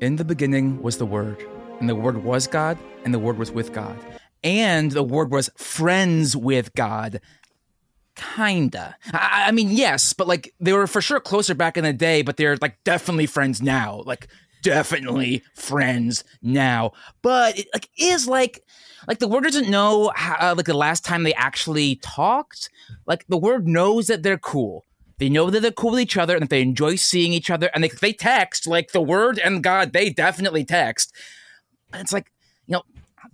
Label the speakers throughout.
Speaker 1: In the beginning was the Word, and the Word was God, and the Word was with God. And the Word was friends with God. Kinda. I, I mean, yes, but like they were for sure closer back in the day, but they're like definitely friends now. Like, definitely friends now. But it like is like like the word doesn't know how, uh, like the last time they actually talked. Like the word knows that they're cool. They know that they're cool with each other and that they enjoy seeing each other. And they, they text like the word and God, they definitely text. And it's like, you know,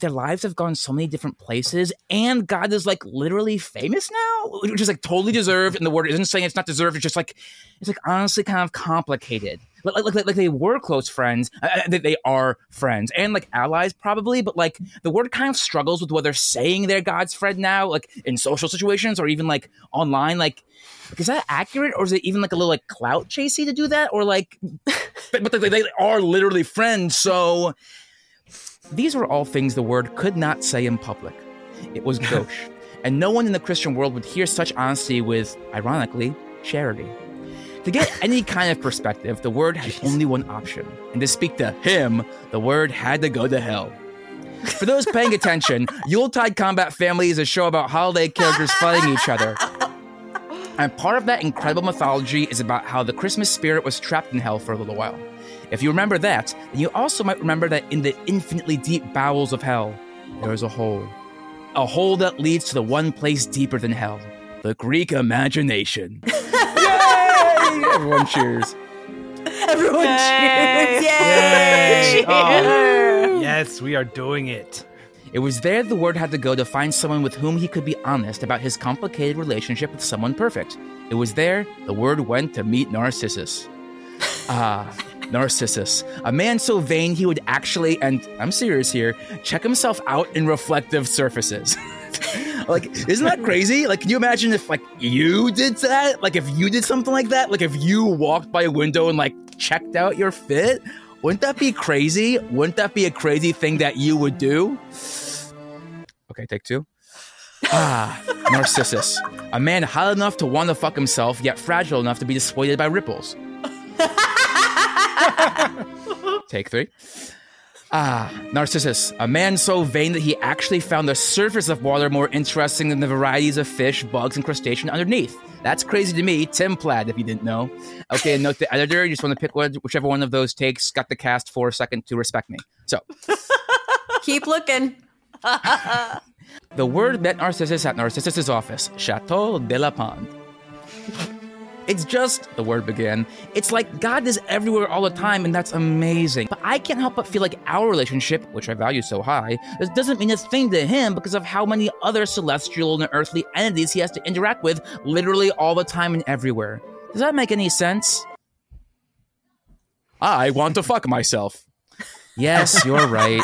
Speaker 1: their lives have gone so many different places, and God is like literally famous now, which is like totally deserved. And the word isn't saying it's not deserved. It's just like it's like honestly kind of complicated. Like like, like, they were close friends, uh, uh, they, they are friends, and like allies probably. But like the word kind of struggles with whether saying they're God's friend now, like in social situations or even like online, like. is that accurate, or is it even like a little like clout chasey to do that, or like, but, but they, they are literally friends, so these were all things the word could not say in public. It was gauche, and no one in the Christian world would hear such honesty with, ironically, charity. To get any kind of perspective, the word had only one option, and to speak to him, the word had to go to hell. For those paying attention, Yuletide Kombat Family is a show about holiday characters fighting each other. And part of that incredible mythology is about how the Christmas spirit was trapped in hell for a little while. If you remember that, then you also might remember that in the infinitely deep bowels of hell, there is a hole. A hole that leads to the one place deeper than hell the Greek imagination. Yay! Everyone cheers.
Speaker 2: Everyone
Speaker 3: Yay.
Speaker 2: cheers. Yay!
Speaker 3: Yay. Oh, yes, we are doing it.
Speaker 1: It was there the word had to go to find someone with whom he could be honest about his complicated relationship with someone perfect. It was there the word went to meet Narcissus. Ah, Narcissus, a man so vain he would actually, and I'm serious here, check himself out in reflective surfaces. like, isn't that crazy? Like, can you imagine if like you did that? Like, if you did something like that? Like, if you walked by a window and like checked out your fit? Wouldn't that be crazy? Wouldn't that be a crazy thing that you would do? Okay, take two. Ah, Narcissus, a man hot enough to want to fuck himself, yet fragile enough to be dissuaded by ripples. Take three. Ah, Narcissus, a man so vain that he actually found the surface of water more interesting than the varieties of fish, bugs, and crustacean underneath. That's crazy to me, Tim Platt, if you didn't know. Okay, note the editor, you just want to pick one, whichever one of those takes got the cast for a second to respect me. So,
Speaker 4: Keep looking.
Speaker 1: the word met Narcissus at Narcissus's office, Chateau de la Pond. It's just, the word began, it's like God is everywhere all the time, and that's amazing. But I can't help but feel like our relationship, which I value so high, doesn't mean a thing to him because of how many other celestial and earthly entities he has to interact with literally all the time and everywhere. Does that make any sense? I want to fuck myself. Yes, you're right.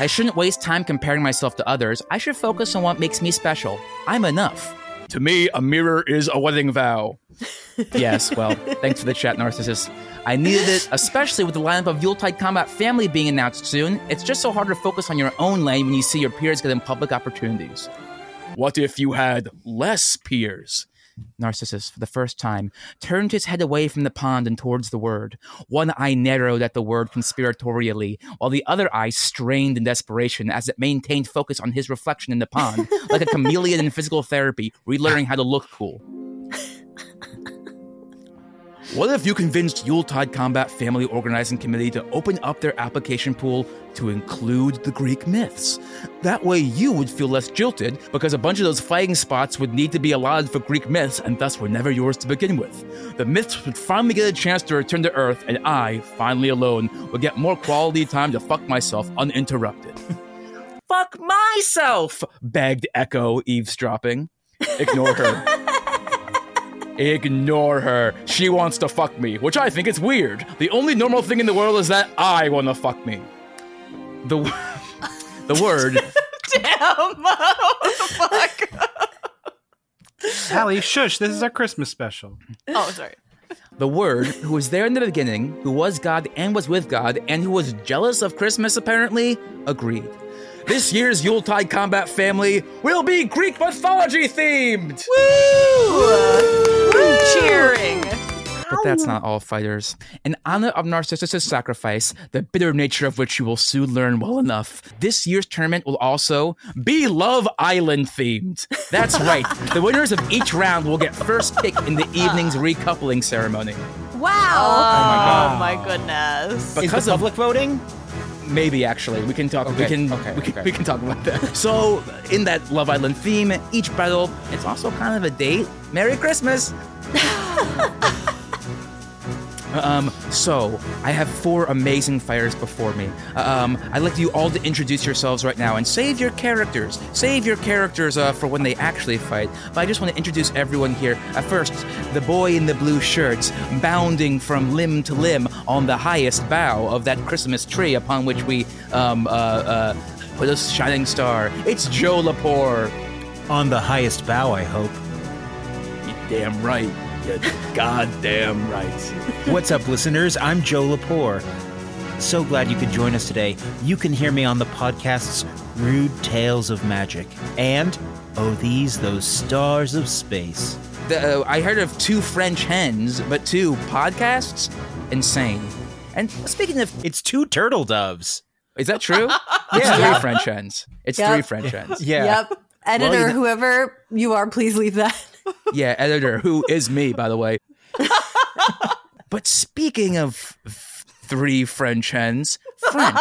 Speaker 1: I shouldn't waste time comparing myself to others. I should focus on what makes me special. I'm enough. To me, a mirror is a wedding vow. yes, well, thanks for the chat, Narcissus. I needed it, especially with the lineup of Yuletide Kombat Family being announced soon. It's just so hard to focus on your own lane when you see your peers getting public opportunities. What if you had less peers? Narcissus, for the first time, turned his head away from the pond and towards the word. One eye narrowed at the word conspiratorially, while the other eye strained in desperation as it maintained focus on his reflection in the pond, like a chameleon in physical therapy, relearning how to look cool. What if you convinced Yuletide Kombat Family Organizing Committee to open up their application pool to include the Greek myths? That way you would feel less jilted because a bunch of those fighting spots would need to be allotted for Greek myths and thus were never yours to begin with. The myths would finally get a chance to return to Earth and I, finally alone, would get more quality time to fuck myself uninterrupted. fuck myself, begged Echo, eavesdropping. Ignore her. Ignore her. She wants to fuck me, which I think is weird. The only normal thing in the world is that I want to fuck me. The w- the word
Speaker 5: Damn. what the fuck?
Speaker 3: Ali, shush. This is our Christmas special.
Speaker 5: Oh, sorry.
Speaker 1: the word who was there in the beginning, who was God and was with God, and who was jealous of Christmas apparently, agreed. This year's Yuletide Kombat Family will be Greek mythology themed.
Speaker 5: Woo! Cheering.
Speaker 1: But that's not all fighters. In honor of Narcissus' sacrifice, the bitter nature of which you will soon learn well enough, this year's tournament will also be Love Island themed. That's right. the winners of each round will get first pick in the evening's recoupling ceremony.
Speaker 4: Wow.
Speaker 5: Oh, my oh goodness.
Speaker 1: Because
Speaker 6: Is the
Speaker 1: of
Speaker 6: public voting?
Speaker 1: Maybe actually we can talk we can
Speaker 6: okay,
Speaker 1: we, can,
Speaker 6: okay.
Speaker 1: we can talk about that. So in that Love Island theme, each battle it's also kind of a date. Merry Christmas. Um, so I have four amazing fighters before me. Um, I'd like you all to introduce yourselves right now and save your characters. Save your characters uh, for when they actually fight. But I just want to introduce everyone here. Uh, first, the boy in the blue shirts, bounding from limb to limb on the highest bough of that Christmas tree upon which we um, uh, uh, put a shining star. It's Joe Lepore.
Speaker 6: On the highest bough, I hope.
Speaker 1: You damn right. You goddamn right.
Speaker 6: What's up, listeners? I'm Joe Lepore. So glad you could join us today. You can hear me on the podcasts Rude Tales of Magic and Oh These Those Stars of Space.
Speaker 1: the, uh, I heard of two French hens, but two podcasts? Insane. And speaking of,
Speaker 6: It's two turtle doves.
Speaker 1: is that true? It's three French hens. It's
Speaker 4: Yep.
Speaker 1: three French hens.
Speaker 6: Yeah.
Speaker 4: Yep. Editor,
Speaker 1: you-
Speaker 4: whoever you are, please leave that.
Speaker 1: Yeah, editor, who is me, by the way. but speaking of f- three French hens, French.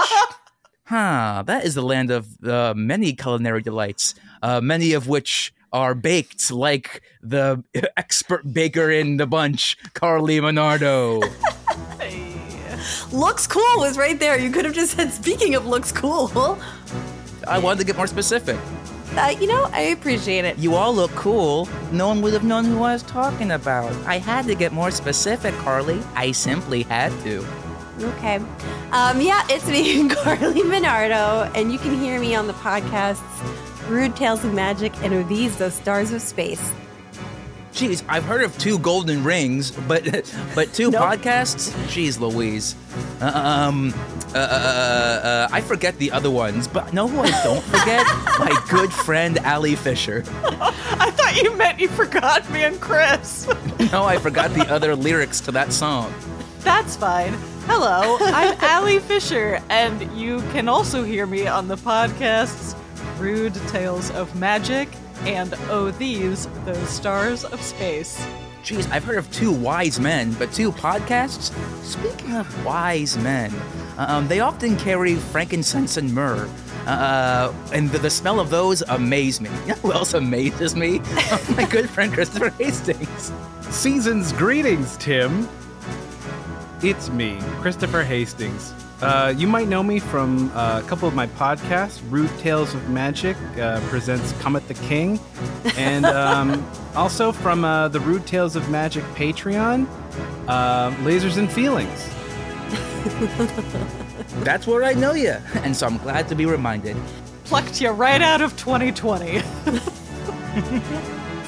Speaker 1: Huh, that is the land of uh, many culinary delights, uh, many of which are baked like the expert baker in the bunch, Carly Monardo.
Speaker 4: Looks cool was right there. You could have just said, speaking of looks cool.
Speaker 1: I wanted to get more specific.
Speaker 4: Uh, you know, I appreciate it.
Speaker 1: You all look cool. No one would have known who I was talking about. I had to get more specific, Carly. I simply had to.
Speaker 4: Okay. Um, yeah, it's me, Carly Monardo, and you can hear me on the podcasts Rude Tales of Magic and Are These the Stars of Space?
Speaker 1: Jeez, I've heard of two golden rings, but but two
Speaker 4: Nope.
Speaker 1: podcasts. Jeez, Louise. Uh, um, uh, uh, uh, I forget the other ones, but know who I don't forget? My good friend Ali Fisher.
Speaker 5: I thought you meant you forgot me and Chris.
Speaker 1: No, I forgot the other lyrics to that song.
Speaker 5: That's fine. Hello, I'm Ali Fisher, and you can also hear me on the podcasts Rude Tales of Magic and Oh These, Those Stars of Space.
Speaker 1: Jeez, I've heard of two wise men, but two podcasts? Speaking of wise men, um, they often carry frankincense and myrrh. Uh, and the, the smell of those amaze me. You know who else amazes me? My good friend Christopher Hastings.
Speaker 3: Season's greetings, Tim. It's me, Christopher Hastings. Uh, you might know me from uh, a couple of my podcasts. Rude Tales of Magic uh, presents Comet the King, and um, also from uh, the Rude Tales of Magic Patreon, uh, Lasers and Feelings.
Speaker 1: That's where I know you, and so I'm glad to be reminded.
Speaker 5: Plucked you right out of 2020.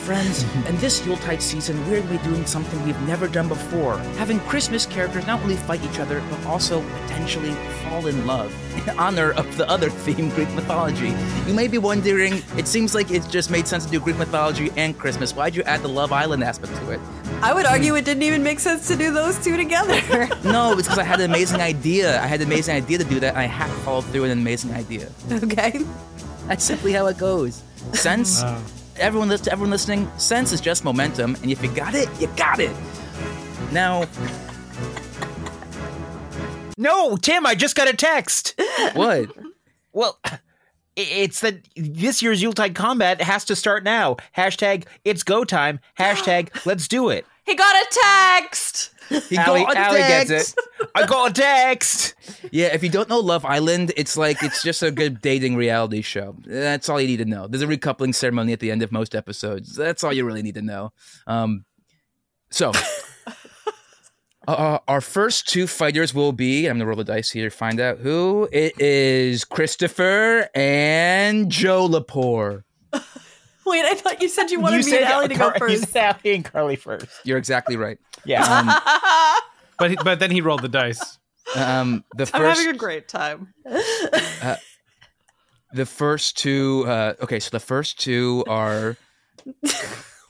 Speaker 1: Friends, in this Yuletide season, we're going to be doing something we've never done before. Having Christmas characters not only fight each other, but also potentially fall in love in honor of the other theme, Greek mythology. You may be wondering, it seems like it just made sense to do Greek mythology and Christmas. Why'd you add the Love Island aspect to it?
Speaker 4: I would argue it didn't even make sense to do those two together.
Speaker 1: No, it's because I had an amazing idea. I had an amazing idea to do that, and I had to follow through with an amazing idea.
Speaker 4: okay.
Speaker 1: That's simply how it goes. Sense, everyone, lis- everyone listening, sense is just momentum, and if you got it, you got it. Now,
Speaker 6: No, Tim, I just got a text.
Speaker 1: what?
Speaker 6: Well, it's that this year's Yuletide Kombat has to start now. Hashtag it's go time. Hashtag let's do it.
Speaker 5: He got a text.
Speaker 1: He
Speaker 6: Ali,
Speaker 1: got a
Speaker 6: Ali gets it. I got a text.
Speaker 1: Yeah, if you don't know Love Island, it's like it's just a good dating reality show. That's all you need to know. There's a recoupling ceremony at the end of most episodes. That's all you really need to know. Um, so, uh, our first two fighters will be. I'm gonna roll the dice here find out who it is. Christopher and Joe Lepore.
Speaker 4: Wait, I thought you said you wanted
Speaker 6: You
Speaker 4: me and
Speaker 6: said
Speaker 4: Ali to go
Speaker 6: Car- you
Speaker 4: first.
Speaker 6: said Ali and Carly first.
Speaker 1: You're exactly right.
Speaker 6: Yeah.
Speaker 1: Um,
Speaker 3: But he- but then he rolled the dice.
Speaker 1: um, the
Speaker 5: I'm having a great time.
Speaker 1: the first two. Uh, okay, so the first two are.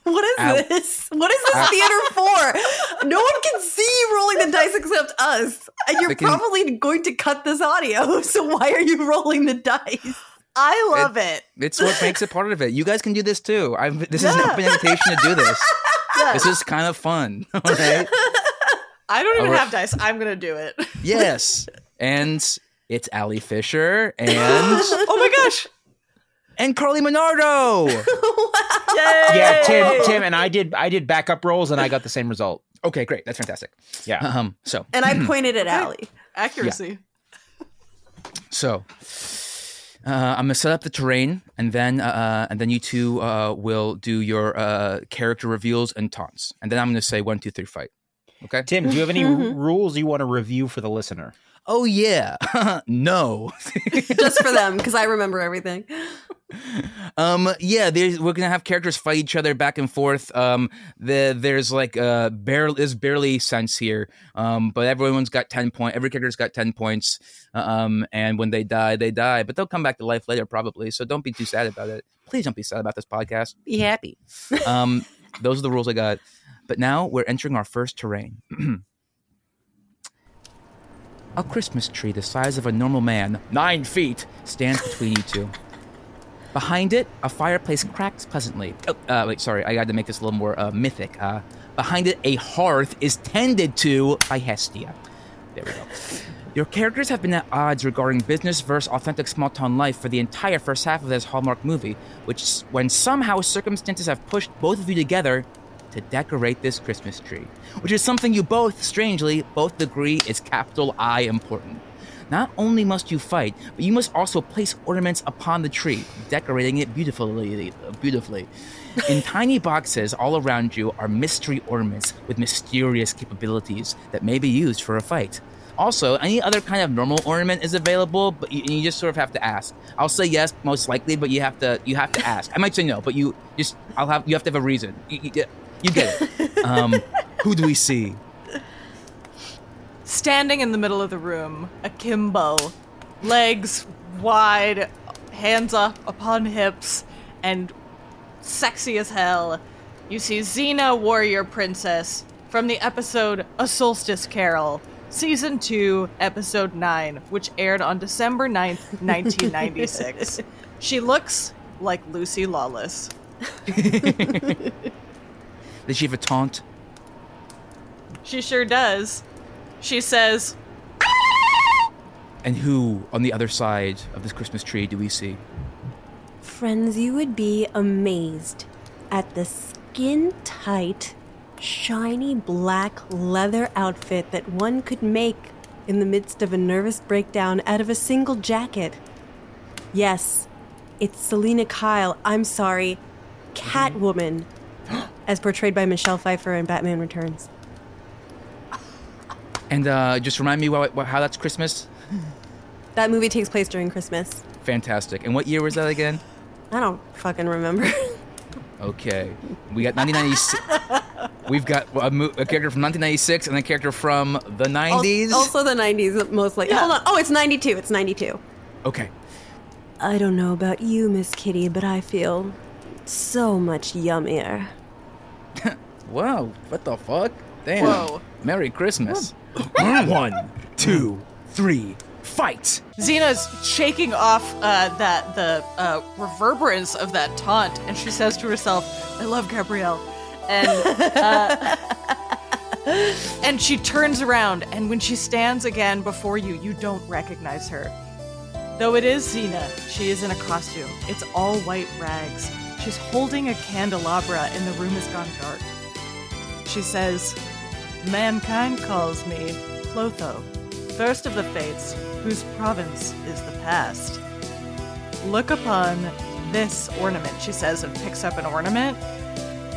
Speaker 4: What is
Speaker 1: Ow.
Speaker 4: this? What is this theater for? No one can see you rolling the dice except us. And you're
Speaker 1: can-
Speaker 4: probably going to cut this audio. So why are you rolling the dice?
Speaker 5: I love it.
Speaker 1: It's what makes it part of it. You guys can do this too. I've, this is an open invitation to do this. This is kind of fun. All right.
Speaker 5: I don't even
Speaker 1: All right.
Speaker 5: have dice. I'm gonna do it.
Speaker 1: Yes. And it's Ali Fisher and
Speaker 5: oh my gosh!
Speaker 1: and Carly Monardo.
Speaker 5: Yay!
Speaker 6: yeah, Tim, Tim, and I did I did backup rolls and I got the same result.
Speaker 1: Okay, great. That's fantastic.
Speaker 6: Yeah.
Speaker 1: Um. So
Speaker 4: And I pointed at Ali.
Speaker 5: Accuracy.
Speaker 1: so. Uh, I'm gonna set up the terrain, and then uh, and then you two uh, will do your uh, character reveals and taunts, and then I'm gonna say one, two, three, fight. Okay.
Speaker 6: Tim, do you have any rules you want to review for the listener?
Speaker 1: Oh yeah. no.
Speaker 4: Just for them, because I remember everything.
Speaker 1: Um, yeah, we're gonna have characters fight each other back and forth. Um, the, there's like uh, barely there's barely sense here. Um, but everyone's got ten point. Every character's got ten points. Um, and when they die, they die, but they'll come back to life later probably. So don't be too sad about it. Please don't be sad about this podcast. Be happy. um, those are the rules I got. But now we're entering our first terrain. A Christmas tree the size of a normal man, nine feet, stands between you two. Behind it, a fireplace cracks pleasantly. Oh, uh, wait, sorry, I got to make this a little more uh, mythic. Uh, behind it, a hearth is tended to by Hestia. There we go. Your characters have been at odds regarding business versus authentic small town life for the entire first half of this Hallmark movie, which, when somehow circumstances have pushed both of you together to decorate this Christmas tree, which is something you both, strangely, both agree is capital I important. Not only must you fight, but you must also place ornaments upon the tree, decorating it beautifully. Beautifully. In tiny boxes all around you are mystery ornaments with mysterious capabilities that may be used for a fight. Also, any other kind of normal ornament is available, but you, you just sort of have to ask. I'll say yes, most likely, but you have to you have to ask. I might say no, but you just I'll have you have to have a reason. You, you, you get it. Um, who do we see?
Speaker 5: Standing in the middle of the room, akimbo, legs wide, hands up upon hips, and sexy as hell. You see Xena, warrior princess, from the episode A Solstice Carol, season 2, episode 9, which aired on December 9th, 1996. she looks like Lucy Lawless.
Speaker 1: Did she have a taunt?
Speaker 5: She sure does. She says,
Speaker 1: And who on the other side of this Christmas tree do we see?
Speaker 4: Friends, you would be amazed at the skin tight, shiny black leather outfit that one could make in the midst of a nervous breakdown out of a single jacket. Yes, it's Selina Kyle. I'm sorry, mm-hmm. Catwoman, as portrayed by Michelle Pfeiffer in Batman Returns.
Speaker 1: And uh, just remind me what, what, how that's Christmas.
Speaker 4: That movie takes place during Christmas.
Speaker 1: Fantastic. And what year was that again?
Speaker 4: I don't fucking remember.
Speaker 1: Okay, we got 1996. We've got a, mo- a character from 1996 and a character from the 90s.
Speaker 4: Also the 90s, most likely. Hold on. Oh, it's 92. It's 92.
Speaker 1: Okay.
Speaker 4: I don't know about you, Miss Kitty, but I feel so much yummier.
Speaker 1: Wow. What the fuck? Damn.
Speaker 5: Whoa.
Speaker 1: Merry Christmas. One, two, three, fight.
Speaker 5: Xena's shaking off uh, that the uh, reverberance of that taunt, and she says to herself, "I love Gabrielle," and uh, And she turns around, and when she stands again before you, you don't recognize her. Though it is Xena, she is in a costume. It's all white rags. She's holding a candelabra, and the room has gone dark. She says, Mankind calls me Clotho, first of the fates, whose province is the past. Look upon this ornament, she says, and picks up an ornament.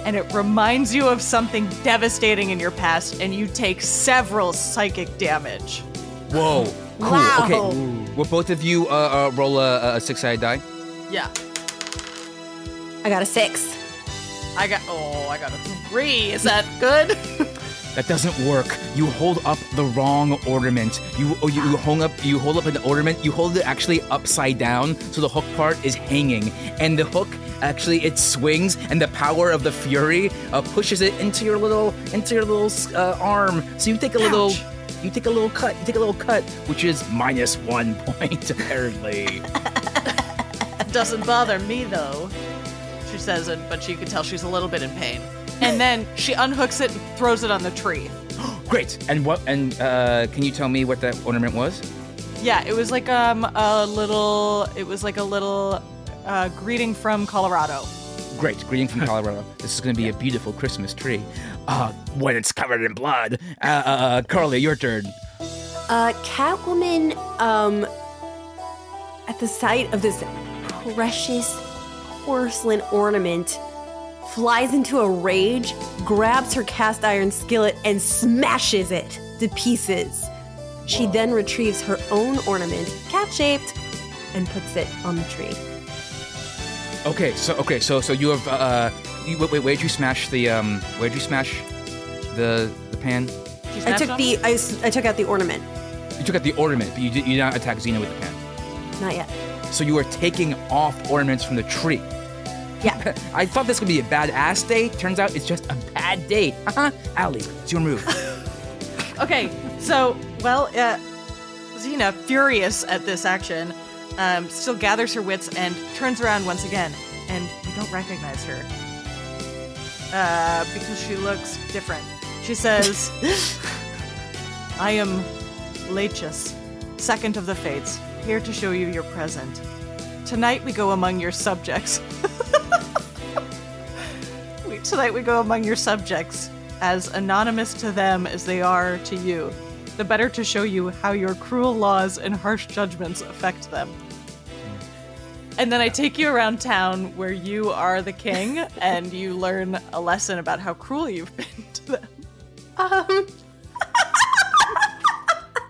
Speaker 5: And it reminds you of something devastating in your past, and you take several psychic damage.
Speaker 1: Whoa. Cool.
Speaker 4: Wow.
Speaker 1: Okay. Will both of you uh, uh, roll a, a six-sided die?
Speaker 5: Yeah.
Speaker 4: I got a six.
Speaker 5: I got, oh, I got a three. Is that good?
Speaker 1: That doesn't work. You hold up the wrong ornament. You oh, you, you hold up you hold up an ornament. You hold it actually upside down, so the hook part is hanging, and the hook actually it swings, and the power of the fury uh, pushes it into your little into your little uh, arm. So you take a little. You take a little cut. You take a little cut, which is minus one point apparently.
Speaker 5: Doesn't bother me though. She says it, but you can tell she's a little bit in pain. And then she unhooks it and throws it on the tree.
Speaker 1: Great. And what? And uh, can you tell me what that ornament was?
Speaker 5: Yeah, it was like um a little. It was like a little uh, greeting from Colorado.
Speaker 1: Great. Greeting from Colorado. this is going to be a beautiful Christmas tree. Uh, when it's covered in blood. Uh, uh, uh, Carly, your turn.
Speaker 4: Uh, Catwoman, um, at the sight of this precious porcelain ornament, flies into a rage, grabs her cast iron skillet, and smashes it to pieces. She then retrieves her own ornament, cat shaped, and puts it on the tree.
Speaker 1: Okay, so okay, so so you have uh, you, wait, wait, where'd you smash the um, where'd you smash the the pan?
Speaker 4: I took
Speaker 5: on
Speaker 4: the I, I took out the ornament.
Speaker 1: You took out the ornament, but you did you did not attack Xena with the pan.
Speaker 4: Not yet.
Speaker 1: So you are taking off ornaments from the tree.
Speaker 4: Yeah.
Speaker 1: I thought this would be a badass day. Turns out it's just a bad day. Uh-huh. Ali, it's your move.
Speaker 5: Okay, so well, uh, Xena, furious at this action, um, still gathers her wits and turns around once again, and you don't recognize her uh, because she looks different. She says, "I am Lachesis, second of the Fates, here to show you your present. Tonight we go among your subjects." We- Tonight we go among your subjects, as anonymous to them as they are to you, the better to show you how your cruel laws and harsh judgments affect them. And then I take you around town where you are the king and you learn a lesson about how cruel you've been to them.
Speaker 4: Um,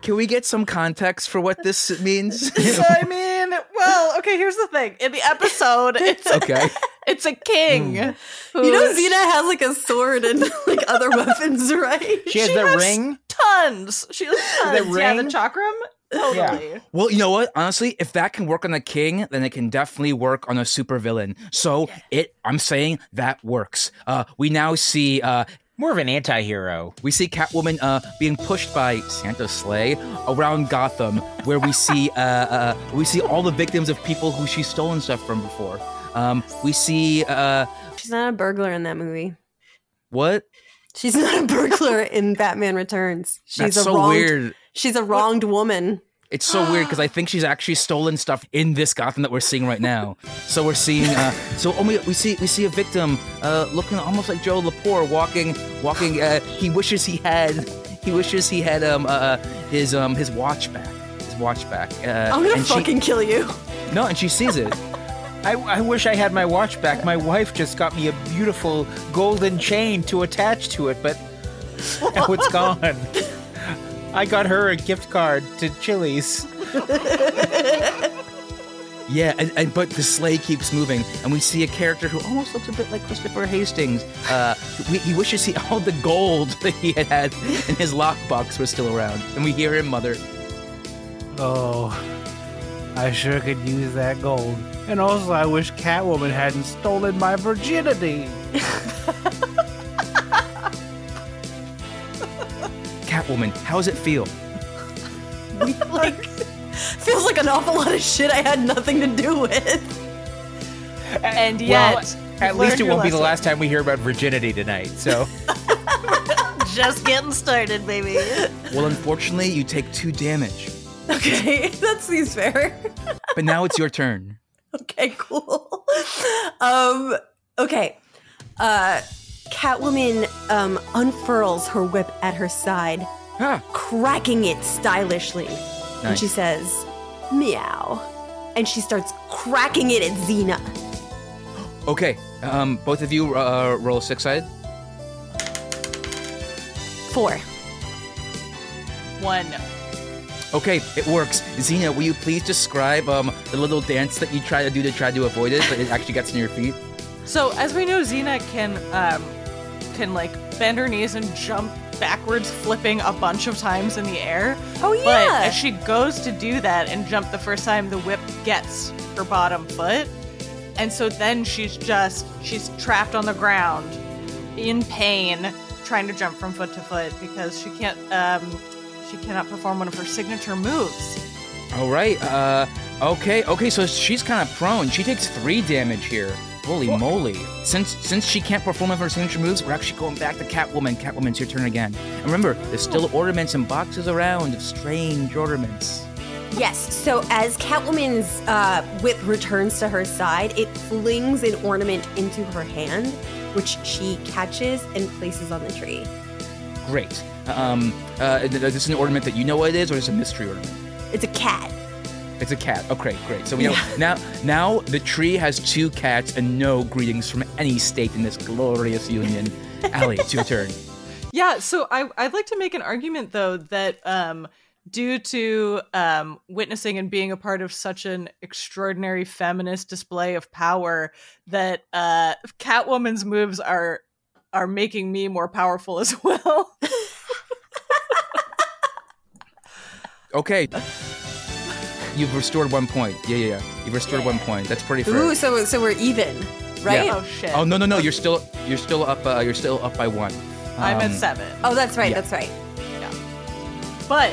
Speaker 1: Can we get some context for what this means?
Speaker 5: I mean, well, okay, here's the thing. In the episode, it's
Speaker 1: okay.
Speaker 5: It's a king.
Speaker 4: you know,
Speaker 5: who-
Speaker 4: Xena has like a sword and like other weapons, right?
Speaker 6: She has
Speaker 5: She
Speaker 6: the
Speaker 5: has
Speaker 6: ring.
Speaker 5: Tons. She has tons. Yeah, the
Speaker 6: ring?
Speaker 5: chakram. Totally.
Speaker 1: Well, you know what? Honestly, if that can work on a king, then it can definitely work on a supervillain. So it, I'm saying that works. Uh, we now see, uh,
Speaker 6: More of an anti-hero.
Speaker 1: we see Catwoman uh, being pushed by Santa's sleigh around Gotham, where we see, uh, uh, we see all the victims of people who she's stolen stuff from before. Um, we see, uh,
Speaker 4: She's not a burglar in that movie.
Speaker 1: what?
Speaker 4: She's not a burglar in Batman Returns. She's
Speaker 1: That's
Speaker 4: a
Speaker 1: so
Speaker 4: wronged,
Speaker 1: weird.
Speaker 4: She's a wronged woman.
Speaker 1: It's so weird because I think she's actually stolen stuff in this Gotham that we're seeing right now. So we're seeing, uh, so oh, we, we see we see a victim uh, looking almost like Joe Lepore walking, walking. Uh, he wishes he had, he wishes he had um uh, his um his watch back, his watch back. Uh,
Speaker 4: I'm gonna
Speaker 1: and she-
Speaker 4: fucking kill you.
Speaker 1: no, and she sees it.
Speaker 6: I, I wish I had my watch back. My wife just got me a beautiful golden chain to attach to it, but now it's gone. I got her a gift card to Chili's.
Speaker 1: Yeah, and, and but the sleigh keeps moving, and we see a character who almost looks a bit like Christopher Hastings. Uh, we, he wishes he all the gold that he had had in his lockbox was still around, and we hear him mother.
Speaker 3: Oh, I sure could use that gold. And also, I wish Catwoman hadn't stolen my virginity.
Speaker 1: Catwoman, how does it feel?
Speaker 4: like, feels like an awful lot of shit I had nothing to do with.
Speaker 5: And yet,
Speaker 6: well, at least it won't be the last time we hear about virginity tonight. So
Speaker 5: just getting started, baby.
Speaker 1: Well, unfortunately, you take two damage.
Speaker 4: Okay, that seems fair.
Speaker 1: But now it's your turn.
Speaker 4: Okay, cool. Um, okay. Uh, Catwoman um, unfurls her whip at her side,
Speaker 1: Ah,
Speaker 4: cracking it stylishly. And she says, meow. And she starts cracking it at Xena.
Speaker 1: okay. Um, both of you uh, roll six sided.
Speaker 4: Four.
Speaker 5: One.
Speaker 1: Okay, it works. Xena, will you please describe um, the little dance that you try to do to try to avoid it, but it actually gets in your feet?
Speaker 5: So as we know, Xena can um, can like bend her knees and jump backwards, flipping a bunch of times in the air.
Speaker 4: Oh, yeah!
Speaker 5: But as she goes to do that and jump the first time, the whip gets her bottom foot, and so then she's just she's trapped on the ground in pain, trying to jump from foot to foot because she can't um, she cannot perform one of her signature moves.
Speaker 1: All right. Uh, okay. Okay. So she's kind of prone. She takes three damage here. Holy moly! Since since she can't perform one of her signature moves, we're actually going back to Catwoman. Catwoman's it's your turn again. And remember, there's still ornaments and boxes around of strange ornaments.
Speaker 4: Yes, so as Catwoman's uh, whip returns to her side, it flings an ornament into her hand, which she catches and places on the tree.
Speaker 1: Great. Um, uh, is this an ornament that you know what it is, or is it a mystery ornament?
Speaker 4: It's a cat.
Speaker 1: It's a cat. Okay, great. So we know now. Now the tree has two cats and no greetings from any state in this glorious union. Ali, it's your turn.
Speaker 5: Yeah, so I, I'd like to make an argument though that um, due to um, witnessing and being a part of such an extraordinary feminist display of power, that uh, Catwoman's moves are are making me more powerful as well.
Speaker 1: Okay. You've restored one point. Yeah, yeah, yeah. You've restored one point. That's pretty fair.
Speaker 4: Ooh, so so we're even, right?
Speaker 1: Yeah.
Speaker 5: oh shit!
Speaker 1: Oh no, no, no! You're still, you're still up. Uh, you're still up by one.
Speaker 5: I'm at
Speaker 1: Um,
Speaker 5: seven,
Speaker 4: Oh, that's right.
Speaker 1: Yeah.
Speaker 4: That's right. Yeah.
Speaker 5: But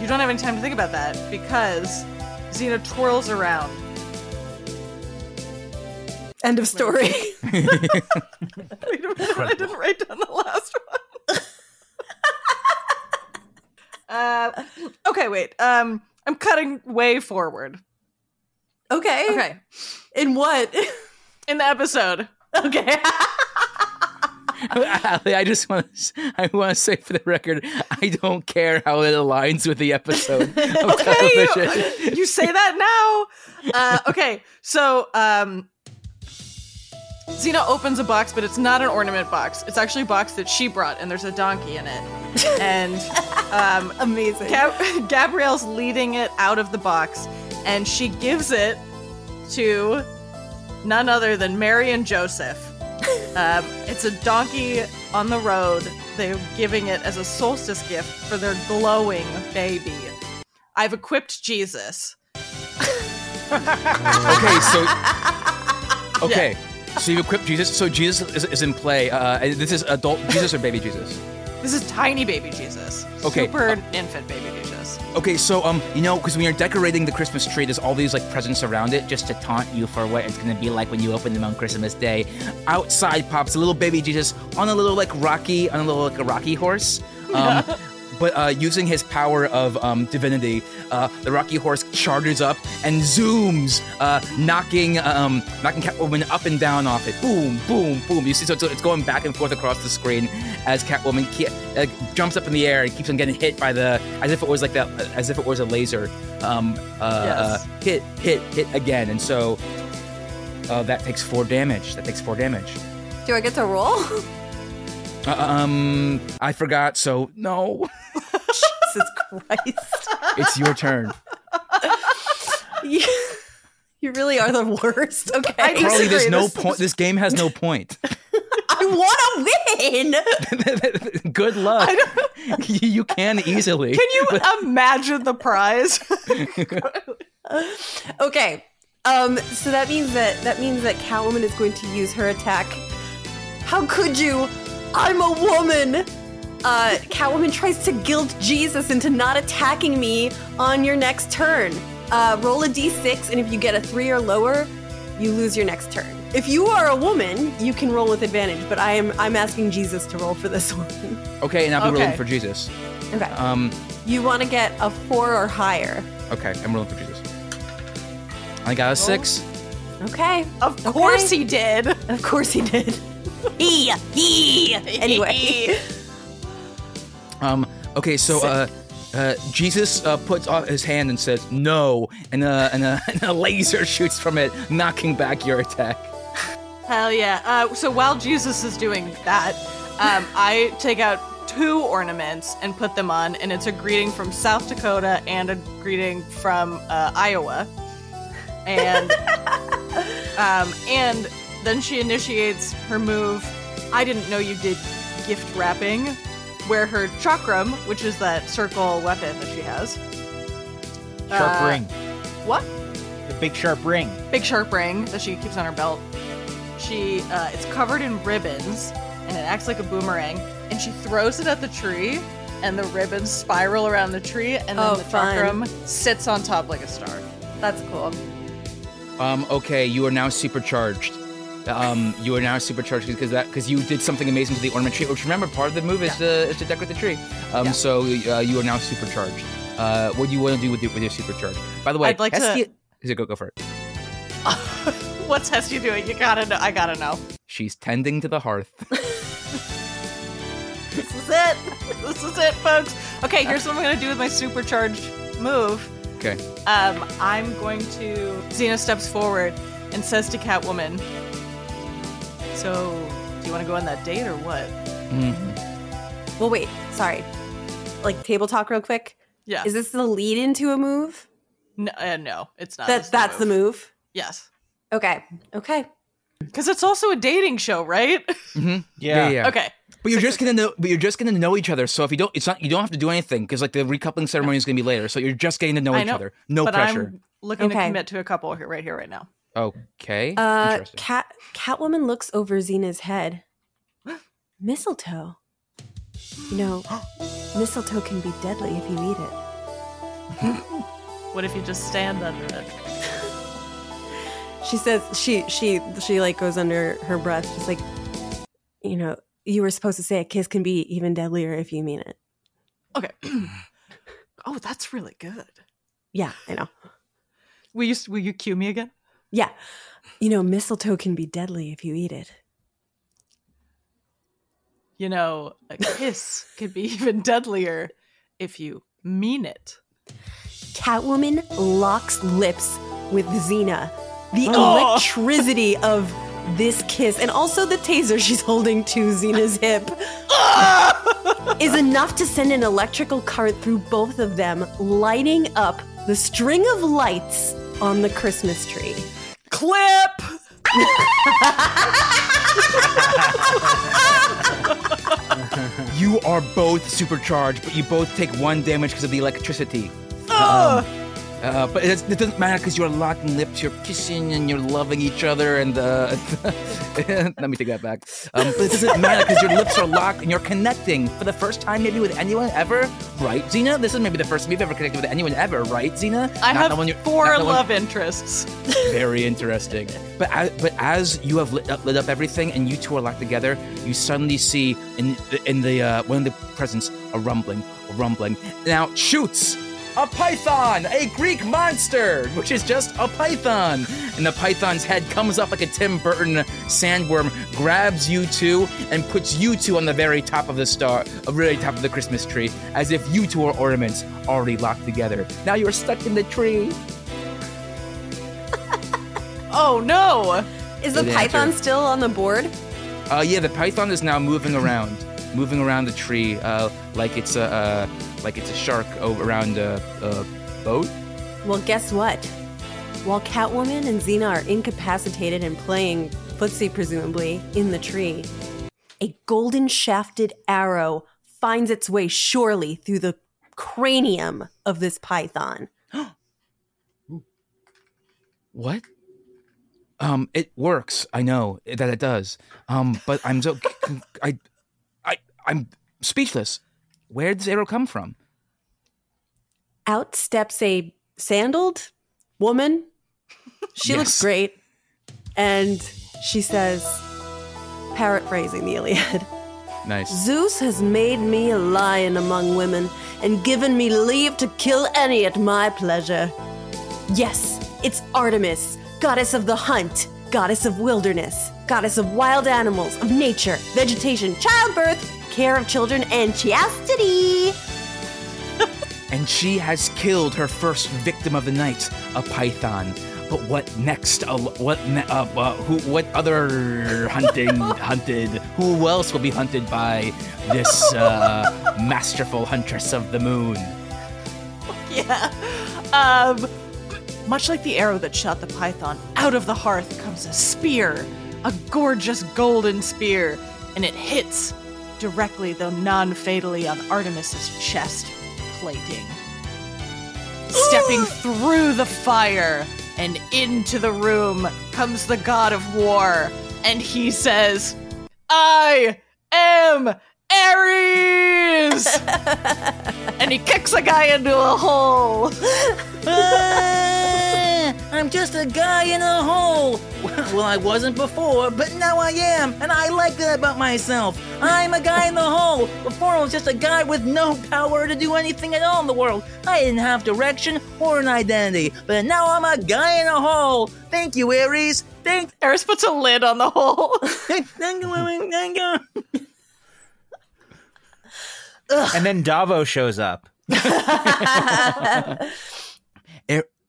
Speaker 5: you don't have any time to think about that because Xena twirls around.
Speaker 4: End of story.
Speaker 5: Wait a minute, I didn't write down the last one. uh, okay, wait. Um, I'm cutting way forward.
Speaker 4: okay.
Speaker 5: Okay,
Speaker 4: In what?
Speaker 5: in the episode.
Speaker 4: okay.
Speaker 1: Ali, I just want to, I want to say for the record, I don't care how it aligns with the episode of television.
Speaker 5: Hey, you say that now. Uh, okay, so um, Xena opens a box, but it's not an ornament box. It's actually a box that she brought, and there's a donkey in it. And um,
Speaker 4: Amazing.
Speaker 5: Gab- Gabrielle's leading it out of the box, and she gives it to none other than Mary and Joseph. Um, it's a donkey on the road. They're giving it as a solstice gift for their glowing baby. I've equipped Jesus.
Speaker 1: Okay, so okay, so you equip Jesus. So Jesus is, is in play. Uh, this is adult Jesus or baby Jesus?
Speaker 5: This is tiny baby Jesus.
Speaker 1: Okay,
Speaker 5: Super
Speaker 1: uh,
Speaker 5: infant baby Jesus.
Speaker 1: Okay, so um, you know, because when you're decorating the Christmas tree, there's all these like presents around it just to taunt you for what it's gonna be like when you open them on Christmas Day. Outside pops a little baby Jesus on a little like rocky, on a little like a rocky horse. Um, but uh, using his power of um, divinity, uh, the rocky horse charges up and zooms, uh, knocking um, knocking Catwoman up and down off it. Boom, boom, boom. You see, so it's, it's going back and forth across the screen as Catwoman ke- uh, jumps up in the air and keeps on getting hit by the, as if it was like that, as if it was a laser. Um, uh,
Speaker 5: Yes.
Speaker 1: uh, hit, hit, hit again, and so uh, that takes four damage. That takes four damage.
Speaker 4: Do I get to roll?
Speaker 1: Uh, um, I forgot. So no,
Speaker 4: Jesus Christ.
Speaker 1: it's your turn.
Speaker 4: you, you really are the worst. Okay.
Speaker 5: I
Speaker 1: Carly, there's no point. This game has no point.
Speaker 4: I want to win.
Speaker 1: Good luck. you you can easily.
Speaker 5: Can you imagine the prize?
Speaker 4: Okay. Um, so that means that that means that Catwoman is going to use her attack. How could you? I'm a woman. Uh, Catwoman tries to guilt Jesus into not attacking me on your next turn. Uh, roll a d6, and if you get a three or lower, you lose your next turn. if you are a woman, you can roll with advantage, but I am I'm asking Jesus to roll for this one.
Speaker 1: Okay, and I'll be rolling for Jesus.
Speaker 4: Okay.
Speaker 1: Um,
Speaker 4: You want to get a four or higher.
Speaker 1: okay, I'm rolling for Jesus. I got a six.
Speaker 4: Okay.
Speaker 5: Of course he did.
Speaker 4: Of course he did. he, he. Anyway.
Speaker 1: Um, okay, so uh, uh, Jesus uh, puts out his hand and says no, and, uh, and, uh, and a laser shoots from it, knocking back your attack.
Speaker 5: Hell yeah. Uh, so while Jesus is doing that, um, I take out two ornaments and put them on, and it's a greeting from South Dakota and a greeting from uh, Iowa. And um, and then she initiates her move. I didn't know you did gift wrapping, where her chakram, which is that circle weapon that she has.
Speaker 6: Sharp
Speaker 5: uh,
Speaker 6: ring.
Speaker 5: What?
Speaker 6: The big sharp ring.
Speaker 5: big sharp ring that she keeps on her belt. She uh, it's covered in ribbons and it acts like a boomerang. And she throws it at the tree, and the ribbons spiral around the tree, and then
Speaker 4: Oh,
Speaker 5: the
Speaker 4: fun.
Speaker 5: chakram sits on top like a star.
Speaker 4: That's cool.
Speaker 1: Um, okay, you are now supercharged. Um, you are now supercharged because that because you did something amazing to the ornament tree. Which remember, part of the move is to is to decorate the tree. Um,
Speaker 5: Yeah.
Speaker 1: so uh, you are now supercharged. Uh, what do you want to do with your, with your supercharge? By the way,
Speaker 5: I'd like to-
Speaker 1: Hestia- Is it go go for it?
Speaker 5: What's Hestia doing? You gotta know. I gotta know.
Speaker 1: She's tending to the hearth.
Speaker 5: This is it. This is it, folks. Okay, here's what I'm gonna do with my supercharged move.
Speaker 1: Okay.
Speaker 5: Um, I'm going to. Xena steps forward and says to Catwoman, "So, do you want to go on that date or what?"
Speaker 1: Mm-hmm.
Speaker 4: Well, wait. Sorry. Like table talk, real quick.
Speaker 5: Yeah.
Speaker 4: Is this the lead into a move?
Speaker 5: No, uh, no, it's not.
Speaker 4: That
Speaker 5: This is
Speaker 4: that's the move.
Speaker 5: Yes.
Speaker 4: Okay. Okay.
Speaker 5: Because it's also a dating show, right?
Speaker 1: Mm-hmm.
Speaker 6: Yeah.
Speaker 1: yeah.
Speaker 5: Okay.
Speaker 1: But you're just gonna know. But you're just gonna know each other. So if you don't, it's not. You don't have to do anything because like the recoupling ceremony is gonna be later. So you're just getting to know
Speaker 5: I
Speaker 1: each other. No
Speaker 5: but
Speaker 1: pressure.
Speaker 5: I'm looking to commit to a couple here, right here, right now.
Speaker 1: Okay.
Speaker 4: Uh, Cat Catwoman looks over Xena's head. mistletoe. You know, mistletoe can be deadly if you eat it.
Speaker 5: What if you just stand under it?
Speaker 4: She says she she she like goes under her breath. She's like, you know, you were supposed to say a kiss can be even deadlier if you mean it.
Speaker 5: Okay. oh, that's really good.
Speaker 4: Yeah, I know.
Speaker 5: Will you will you cue me again?
Speaker 4: Yeah, you know, mistletoe can be deadly if you eat it.
Speaker 5: You know, a kiss could be even deadlier if you mean it.
Speaker 4: Catwoman locks lips with Xena. The
Speaker 5: Oh.
Speaker 4: electricity of this kiss and also the taser she's holding to Xena's hip is enough to send an electrical current through both of them, lighting up the string of lights on the Christmas tree.
Speaker 5: Clip.
Speaker 1: You are both supercharged, but you both take one damage because of the electricity.
Speaker 5: Ugh.
Speaker 1: Um, uh, but it, it doesn't matter because you're locking lips, you're kissing, and you're loving each other. And uh, let me take that back. Um, but it doesn't matter because your lips are locked and you're connecting for the first time, maybe with anyone ever, right, Xena? This is maybe the first time you've ever connected with anyone ever, right, Xena?
Speaker 5: I
Speaker 1: Not
Speaker 5: have
Speaker 1: the one you're-
Speaker 5: four
Speaker 1: the one-
Speaker 5: love interests.
Speaker 1: very interesting. But as, but as you have lit up, lit up everything and you two are locked together, you suddenly see in the, in the uh, one of the presents a rumbling, a rumbling. Now shoots a python, a Greek monster, which is just a python. And the python's head comes up like a Tim Burton sandworm, grabs you two, and puts you two on the very top of the star, the very top of the Christmas tree, as if you two are ornaments already locked together. Now you're stuck in the tree.
Speaker 5: Oh no!
Speaker 4: Is the python
Speaker 1: answer.
Speaker 4: still on the board?
Speaker 1: Uh, yeah, the python is now moving around, moving around the tree, uh, like it's a uh, like it's a shark around a, a boat.
Speaker 4: Well, guess what? While Catwoman and Xena are incapacitated and playing footsie, presumably, in the tree, a golden shafted arrow finds its way surely through the cranium of this python.
Speaker 1: What? Um, it works. I know that it does. Um, but I'm so I, I, I'm speechless. Where did this arrow come from?
Speaker 4: Out steps a sandaled woman. She looks great. And she says, paraphrasing the Iliad.
Speaker 1: Nice.
Speaker 4: Zeus has made me a lion among women and given me leave to kill any at my pleasure. Yes, it's Artemis, goddess of the hunt, goddess of wilderness, goddess of wild animals, of nature, vegetation, childbirth, care of children, and chastity.
Speaker 1: And she has killed her first victim of the night, a python. But what next? Uh, what ne- uh, uh, who? What other hunting hunted? Who else will be hunted by this uh, masterful huntress of the moon?
Speaker 5: Yeah. Um, much like the arrow that shot the python, out of the hearth comes a spear, a gorgeous golden spear, and it hits directly, though non fatally, on Artemis's chest plating. Stepping through the fire and into the room comes the god of war, and he says, I am Ares! and he kicks a guy into a hole.
Speaker 1: I'm just a guy in a hole. Well, I wasn't before, but now I am, and I like that about myself. I'm a guy in the hole. Before I was just a guy with no power to do anything at all in the world. I didn't have direction or an identity, but now I'm a guy in a hole. Thank you, Ares. Thank.
Speaker 5: Ares puts a lid on the hole.
Speaker 1: Thank you. Thank you.
Speaker 6: And then Davo shows up.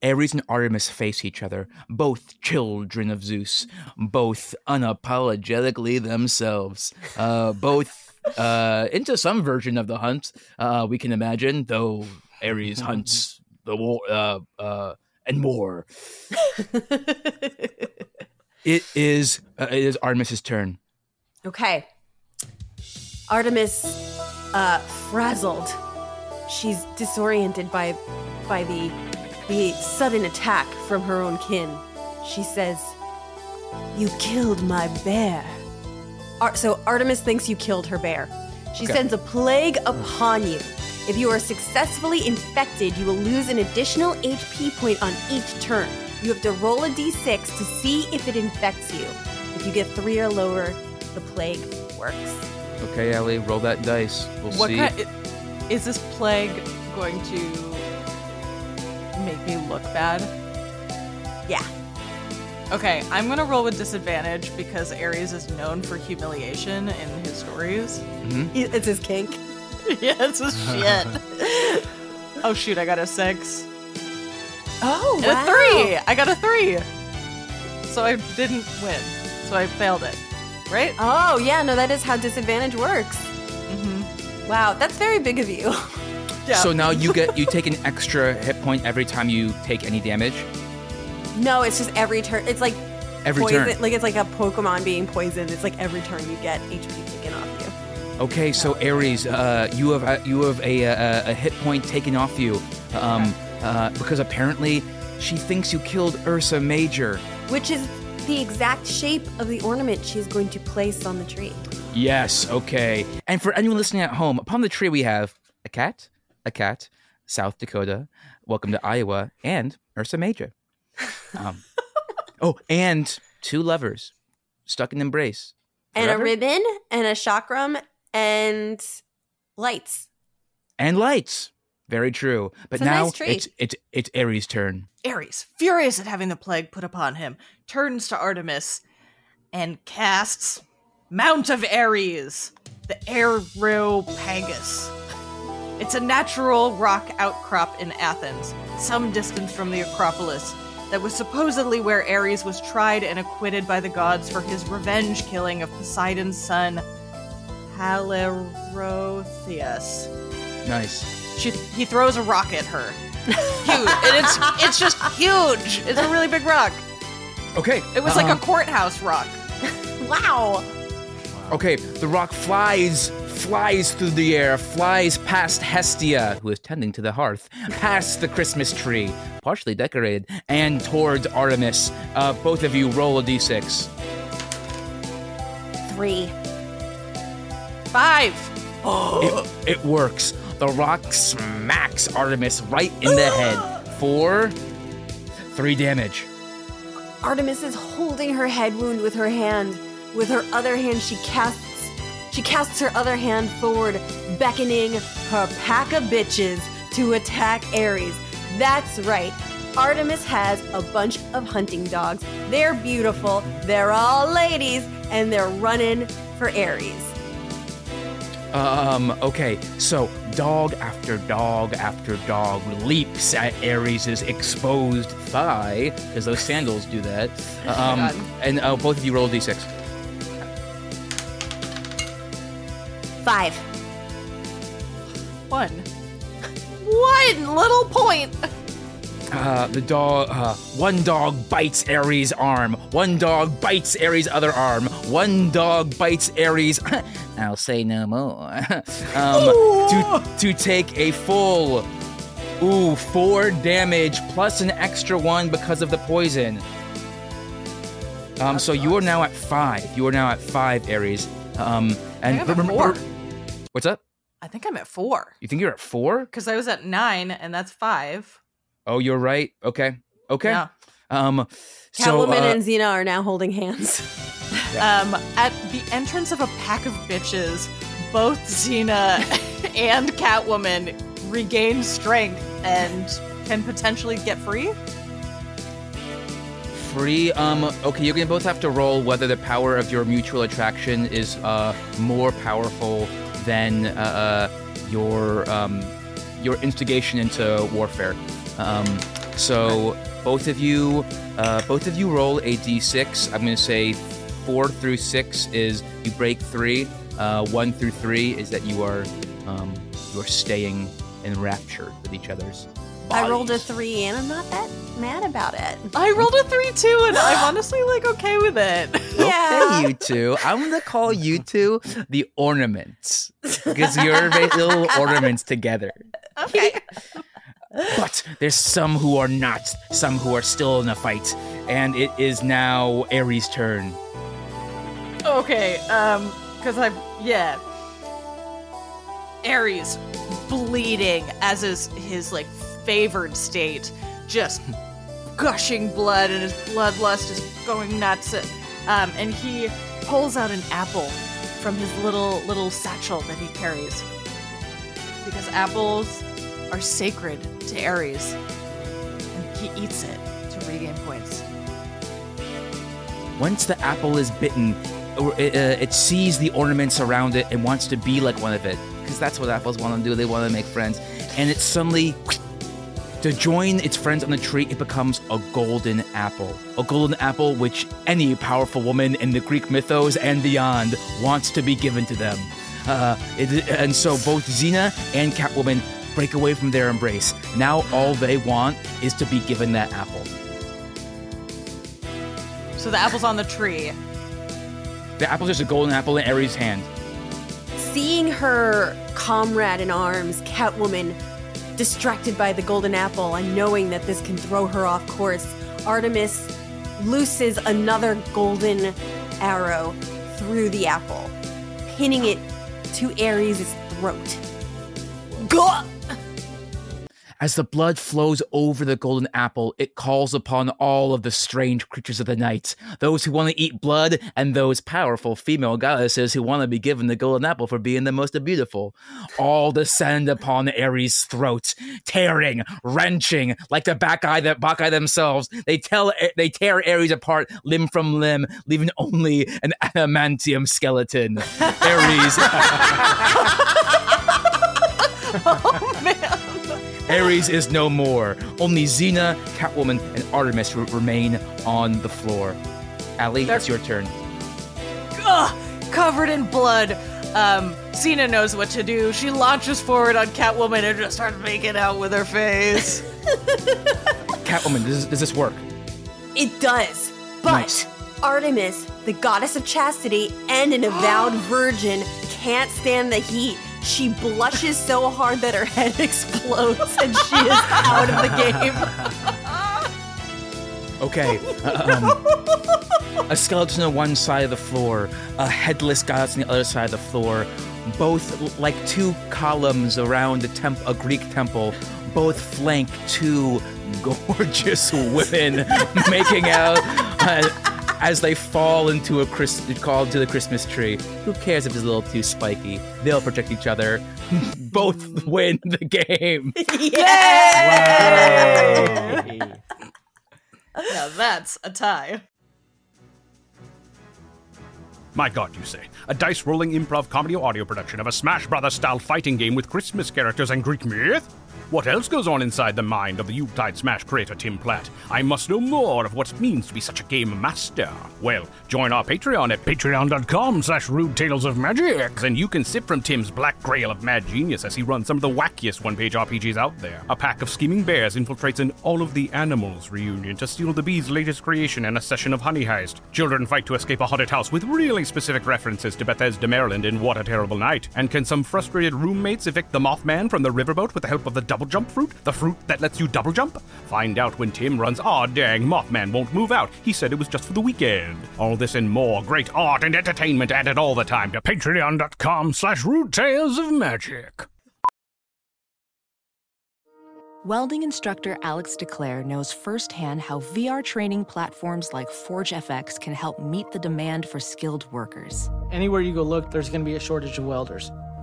Speaker 1: Ares and Artemis face each other, both children of Zeus, both unapologetically themselves, uh, both uh, into some version of the hunt uh, we can imagine, though Ares hunts the war uh, uh, and more. it is uh, it is Artemis's turn.
Speaker 4: Okay. Artemis, uh, frazzled. She's disoriented by, by the, the sudden attack from her own kin. She says, "You killed my bear." Ar- so Artemis thinks you killed her bear. She
Speaker 1: Okay.
Speaker 4: sends a plague upon you. If you are successfully infected, you will lose an additional HP point on each turn. You have to roll a d6 to see if it infects you. If you get three or lower, the plague works.
Speaker 1: Okay, Ellie, roll that dice. We'll
Speaker 5: What
Speaker 1: see.
Speaker 5: kind, is this plague going to make me look bad?
Speaker 4: Yeah.
Speaker 5: Okay, I'm gonna roll with disadvantage because Ares is known for humiliation in his stories.
Speaker 4: It's his kink.
Speaker 5: yeah, it's a shit. oh shoot, I got a six.
Speaker 4: Oh,
Speaker 5: And a three! I got a three! So I didn't win. So I failed it. Right?
Speaker 4: Oh, yeah, no, that is how disadvantage works.
Speaker 5: Mm-hmm.
Speaker 4: Wow, that's very big of you.
Speaker 5: Yeah.
Speaker 1: So now you get you take an extra hit point every time you take any damage.
Speaker 4: no, it's just every turn. It's like
Speaker 1: Every
Speaker 4: poison,
Speaker 1: turn.
Speaker 4: Like it's like a Pokemon being poisoned. It's like every turn you get HP taken off you.
Speaker 1: Okay, so Ares, uh, you have a, you have a, a, a hit point taken off you, um, uh, because apparently she thinks you killed Ursa Major.
Speaker 4: Which is the exact shape of the ornament she's going to place on the tree.
Speaker 1: Yes, okay. And for anyone listening at home, upon the tree we have a cat, a cat, South Dakota, welcome to Iowa, and Ursa Major. Um, oh, and two lovers stuck in embrace.
Speaker 4: And a ribbon and a chakram and lights.
Speaker 1: and lights. Very true. But
Speaker 4: It's
Speaker 1: now
Speaker 4: nice
Speaker 1: it's it's it's Ares' turn.
Speaker 5: Ares, furious at having the plague put upon him, turns to Artemis and casts Mount of Ares, the Areopagus. It's a natural rock outcrop in Athens, some distance from the Acropolis, that was supposedly where Ares was tried and acquitted by the gods for his revenge killing of Poseidon's son, Halirotheus.
Speaker 1: Nice.
Speaker 5: She, he throws a rock at her. Huge. and it's it's just huge. It's a really big rock.
Speaker 1: Okay.
Speaker 5: It was like a
Speaker 1: um,
Speaker 5: courthouse rock.
Speaker 4: Wow.
Speaker 1: Okay, the rock flies, flies through the air, flies past Hestia, who is tending to the hearth, past the Christmas tree, partially decorated, and towards Artemis. Uh, both of you roll a d6.
Speaker 4: Three.
Speaker 5: Five.
Speaker 1: It, it works. The rock smacks Artemis right in the head for three damage.
Speaker 4: Artemis is holding her head wound with her hand. With her other hand, she casts she casts her other hand forward, beckoning her pack of bitches to attack Ares. That's right. Artemis has a bunch of hunting dogs. They're beautiful, they're all ladies, and they're running for Ares.
Speaker 1: Um, okay, so dog after dog after dog leaps at Ares' exposed thigh, because those sandals do that. Um,
Speaker 5: God.
Speaker 1: and uh, both of you roll a d6.
Speaker 4: Five.
Speaker 5: One. One little point.
Speaker 1: Uh, the dog, uh, one dog bites Ares' arm. One dog bites Ares' other arm. One dog bites Ares. I'll say no more. um, to to take a full, ooh, four damage plus an extra one because of the poison. Um, so you are now at five. You are now at five, Ares. Um, and
Speaker 5: I
Speaker 1: What's up?
Speaker 5: I think I'm at four
Speaker 1: You think you're at four?
Speaker 5: because I was at nine, and that's five.
Speaker 1: Oh, you're right. Okay. Okay.
Speaker 5: Yeah.
Speaker 1: Um, so
Speaker 4: Catwoman
Speaker 1: uh,
Speaker 4: and Xena are now holding hands.
Speaker 5: Um, at the entrance of a pack of bitches, both Xena and Catwoman regain strength and can potentially get free.
Speaker 1: free. Um, okay, you're gonna both have to roll whether the power of your mutual attraction is uh more powerful than uh, uh your um your instigation into warfare. Um, so both of you, uh, both of you roll a d6. I'm gonna say four through six is you break three. Uh, one through three is that you are um you are staying enraptured with each other's.
Speaker 4: I rolled a three and I'm not that mad about it.
Speaker 5: I rolled a three too, and I'm honestly like okay with it.
Speaker 4: Yeah.
Speaker 1: Okay, you two. I'm gonna call you two the ornaments because you're very little ornaments together.
Speaker 5: okay.
Speaker 1: But there's some who are not, some who are still in a fight, and it is now Ares' turn.
Speaker 5: Okay, um, because I, yeah. Ares, bleeding as is his, like, favored state, just gushing blood, and his bloodlust is going nuts. Um, and he pulls out an apple from his little, little satchel that he carries. Because apples are sacred to Ares. And he eats it to regain points.
Speaker 1: Once the apple is bitten, it, uh, it sees the ornaments around it and wants to be like one of it, because that's what apples want to do. They want to make friends, and it suddenly. To join its friends on the tree, it becomes a golden apple. A golden apple which any powerful woman in the Greek mythos and beyond wants to be given to them. Uh, it, and so both Xena and Catwoman break away from their embrace. Now all they want is to be given that apple.
Speaker 5: So the apple's on the tree.
Speaker 1: The apple's just a golden apple in Ares' hand.
Speaker 4: Seeing her comrade in arms, Catwoman, distracted by the golden apple and knowing that this can throw her off course, Artemis looses another golden arrow through the apple, pinning it to Ares' throat. Gah!
Speaker 1: As the blood flows over the golden apple, it calls upon all of the strange creatures of the night. Those who want to eat blood, and those powerful female goddesses who want to be given the golden apple for being the most beautiful. All descend upon Ares' throat, tearing, wrenching, like the Bacchae, the Bacchae themselves. They tell they tear Ares apart limb from limb, leaving only an adamantium skeleton. Ares
Speaker 5: Oh man.
Speaker 1: Ares is no more. Only Xena, Catwoman, and Artemis r- remain on the floor. Ali,
Speaker 5: They're-
Speaker 1: it's your turn.
Speaker 5: Ugh, covered in blood. Um, Xena knows what to do. She launches forward on Catwoman and just starts making out with her face.
Speaker 1: Catwoman, does, does this work?
Speaker 4: It does. But
Speaker 1: Nice.
Speaker 4: Artemis, the goddess of chastity and an avowed virgin, can't stand the heat. She blushes so hard that her head explodes and she is out of the game.
Speaker 1: Okay. um, a skeleton on one side of the floor, a headless goddess on the other side of the floor, both like two columns around a, temp- a Greek temple, both flank two gorgeous women making out as they fall into a Chris, call to the Christmas tree. Who cares if it's a little too spiky? They'll protect each other. Both win the game.
Speaker 5: Now that's a tie.
Speaker 7: My god, you say. A dice rolling improv comedy audio production of a Smash Brothers style fighting game with Christmas characters and Greek myth? What else goes on inside the mind of the Yuletide Smash creator Tim Platt? I must know more of what it means to be such a game master. Well, join our Patreon at patreon.com slash rude tales of magic, and you can sip from Tim's black grail of mad genius as he runs some of the wackiest one-page RPGs out there. A pack of scheming bears infiltrates an All of the Animals reunion to steal the bee's latest creation and a session of Honey Heist. Children fight to escape a haunted house with really specific references to Bethesda, Maryland in What a Terrible Night. And can some frustrated roommates evict the Mothman from the riverboat with the help of the double jump fruit? The fruit that lets you double jump? Find out when Tim runs Aw dang, Mothman won't move out. He said it was just for the weekend. All this and more great art and entertainment added all the time to patreon.com slash rude tales of magic.
Speaker 8: Welding instructor Alex DeClaire knows firsthand how VR training platforms like ForgeFX can help meet the demand for skilled workers.
Speaker 9: Anywhere you go look, there's going to be a shortage of welders.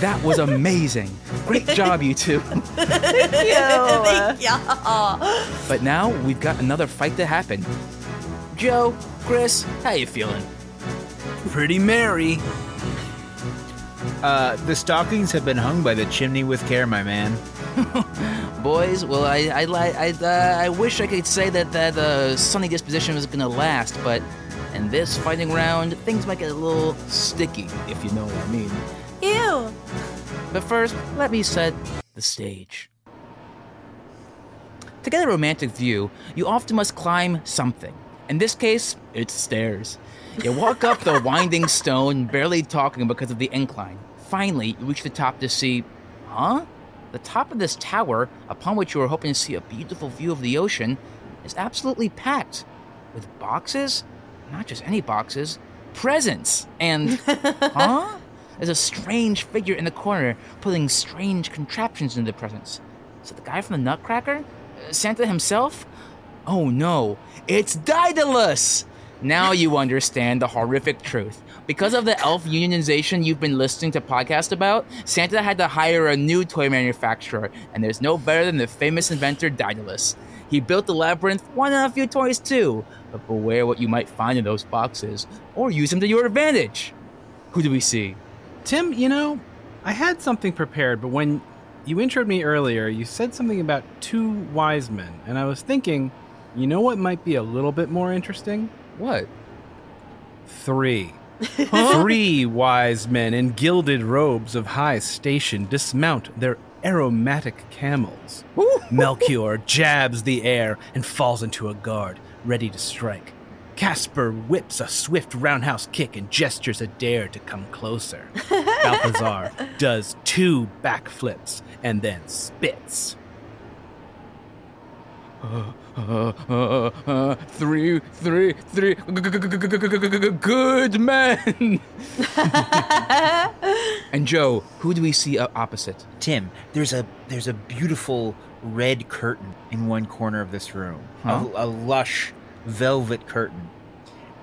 Speaker 1: That was amazing. Great job, you two.
Speaker 5: Thank you.
Speaker 1: But now we've got another fight to happen. Joe, Chris, how you feeling?
Speaker 6: Pretty merry. Uh, the stockings have been hung by the chimney with care, my man.
Speaker 1: Boys, well, I I li- I, uh, I wish I could say that that uh, sunny disposition was gonna last, but in this fighting round, things might get a little sticky, if you know what I mean. But first, let me set the stage. To get a romantic view, you often must climb something. In this case, it's stairs. You walk up the winding stone, barely talking because of the incline. Finally, you reach the top to see, huh? The top of this tower, upon which you were hoping to see a beautiful view of the ocean, is absolutely packed with boxes. Not just any boxes, presents. And, huh? There's a strange figure in the corner putting strange contraptions into the presents. Is it the guy from the Nutcracker? Uh, Santa himself? Oh no, it's Daedalus! Now you understand the horrific truth. Because of the elf unionization you've been listening to podcasts about, Santa had to hire a new toy manufacturer, and there's no better than the famous inventor Daedalus. He built the labyrinth, one and a few toys too, but beware what you might find in those boxes, or use them to your advantage. Who do we see?
Speaker 3: Tim, you know, I had something prepared, but when you introed me earlier, you said something about two wise men, and I was thinking, you know what might be a little bit more interesting?
Speaker 1: What?
Speaker 3: Three. Three wise men in gilded robes of high station dismount their aromatic camels. Melchior jabs the air and falls into a guard, ready to strike. Casper whips a swift roundhouse kick and gestures a dare to come closer. Balthazar does two backflips and then spits. Uh, uh, uh, uh, three, three, three, good men. and Joe, who do we see uh, opposite?
Speaker 6: Tim, there's a there's a beautiful red curtain in one corner of this room.
Speaker 1: Huh?
Speaker 6: A, a lush velvet curtain.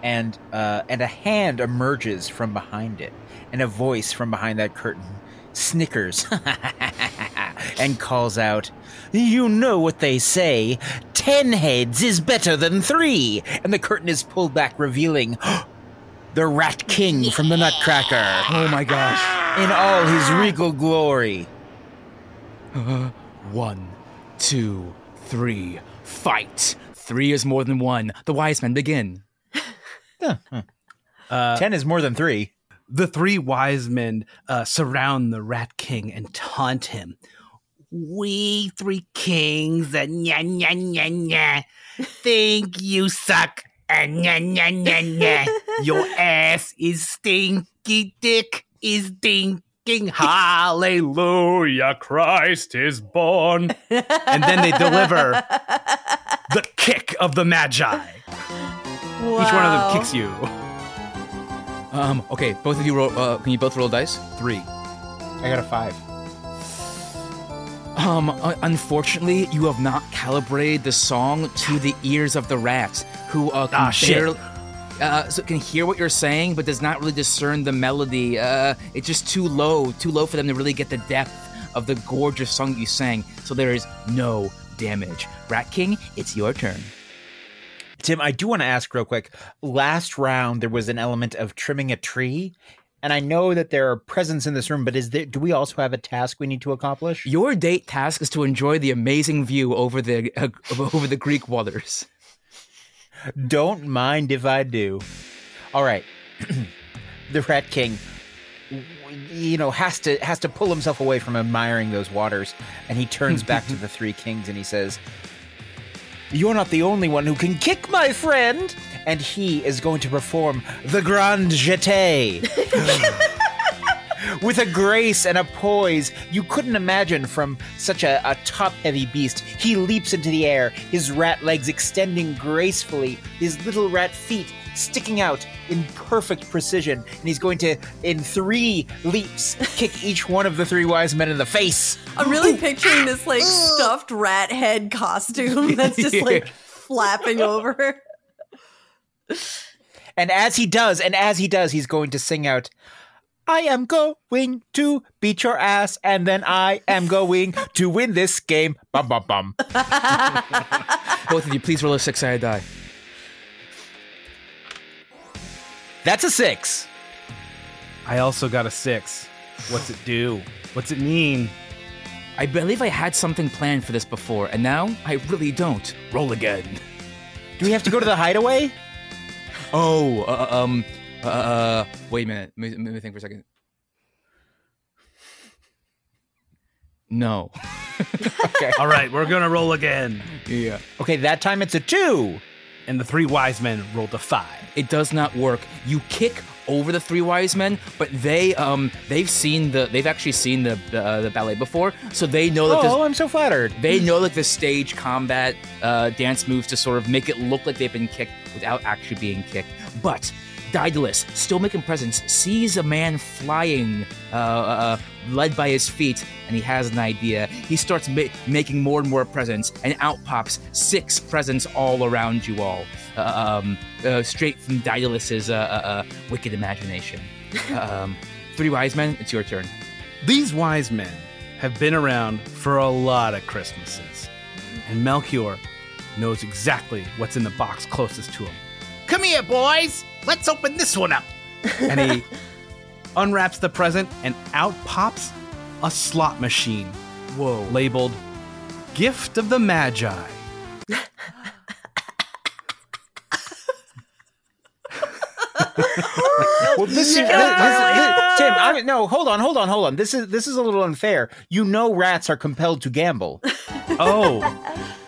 Speaker 6: And uh, and a hand emerges from behind it, and a voice from behind that curtain snickers and calls out, You know what they say ten heads is better than three. And the curtain is pulled back, revealing the Rat King from the Nutcracker.
Speaker 1: Oh my gosh.
Speaker 6: In all his regal glory.
Speaker 1: Uh, one, two, three, fight. Three is more than one. The wise men begin.
Speaker 3: Uh,
Speaker 6: Ten is more than three.
Speaker 3: The three wise men uh, surround the Rat King and taunt him. We three kings, and nya nya nya nya, think you suck, and nya nya nya nya. Your ass is stinky, dick is dinking. Hallelujah, Christ is born. and then they deliver the kick of the Magi. Each one of them kicks you.
Speaker 1: Um, okay, both of you roll. Uh, can you both roll dice?
Speaker 3: Three.
Speaker 6: I got a five.
Speaker 1: Um, uh, unfortunately, you have not calibrated the song to the ears of the rats, who uh, can
Speaker 3: Ah,
Speaker 1: barely, uh, so can hear what you're saying, but does not really discern the melody. Uh, it's just too low, too low for them to really get the depth of the gorgeous song you sang. So there is no damage. Rat King, it's your turn.
Speaker 6: Tim, I do want to ask real quick. Last round, there was an element of trimming a tree, and I know that there are presents in this room, but is there? Do we also have a task we need to accomplish?
Speaker 1: Your date task is to enjoy the amazing view over the uh, over the Greek waters.
Speaker 6: Don't mind if I do. All right, the Rat King, you know, has to has to pull himself away from admiring those waters, and he turns back to the three kings and he says, "You're not the only one who can kick, my friend." And he is going to perform the Grand Jeté. With a grace and a poise you couldn't imagine from such a, a top heavy beast, he leaps into the air, his rat legs extending gracefully, his little rat feet sticking out in perfect precision, and he's going to, in three leaps, kick each one of the three wise men in the face.
Speaker 4: I'm really picturing this like stuffed rat head costume that's just like flapping over.
Speaker 6: And as he does, and as he does, he's going to sing out, I am going to beat your ass, and then I am going to win this game. Bum bum bum.
Speaker 1: Both of you, please roll a six-sided die.
Speaker 6: That's a six.
Speaker 3: I also got a six. What's it do? What's it mean?
Speaker 1: I believe I had something planned for this before, and now I really don't. Roll again.
Speaker 6: Do we have to go to the hideaway?
Speaker 1: Oh, uh, um, uh, wait a minute. Let me, let me think for a second. No.
Speaker 6: okay.
Speaker 3: All right, we're gonna roll again.
Speaker 1: Yeah.
Speaker 6: Okay, that time it's a two.
Speaker 3: And the three wise men rolled a five.
Speaker 1: It does not work. You kick over the three wise men, but they um they've seen the they've actually seen the uh, the ballet before, so they know that. this-
Speaker 6: Oh, I'm so flattered.
Speaker 1: They know like the stage combat uh, dance moves to sort of make it look like they've been kicked without actually being kicked. But Daedalus, still making presence, sees a man flying, uh, uh, led by his feet, and he has an idea. He starts ma- making more and more presents, and out pops six presents all around you all, uh, um, uh, straight from Daedalus's uh, uh, uh, wicked imagination. um, three wise men, it's your turn.
Speaker 3: These wise men have been around for a lot of Christmases, and Melchior knows exactly what's in the box closest to him. Come here, boys. Let's open this one up. And he unwraps the present, and out pops a slot machine.
Speaker 1: Whoa.
Speaker 3: Labeled Gift of the Magi.
Speaker 6: Well, this is this, this, this- Tim. I, no, hold on, hold on, hold on. This is this is a little unfair. You know, rats are compelled to gamble.
Speaker 3: Oh,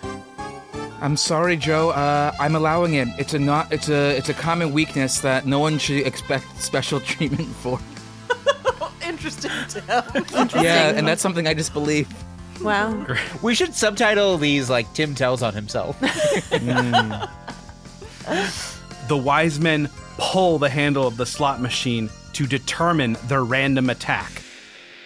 Speaker 1: I'm sorry, Joe. Uh, I'm allowing it. It's a not. It's a. It's a common weakness that no one should expect special treatment for.
Speaker 5: Interesting to know.
Speaker 1: Yeah, and that's something I just believe.
Speaker 4: Wow.
Speaker 6: We should subtitle these like Tim tells on himself.
Speaker 3: the wise men pull the handle of the slot machine to determine their random attack.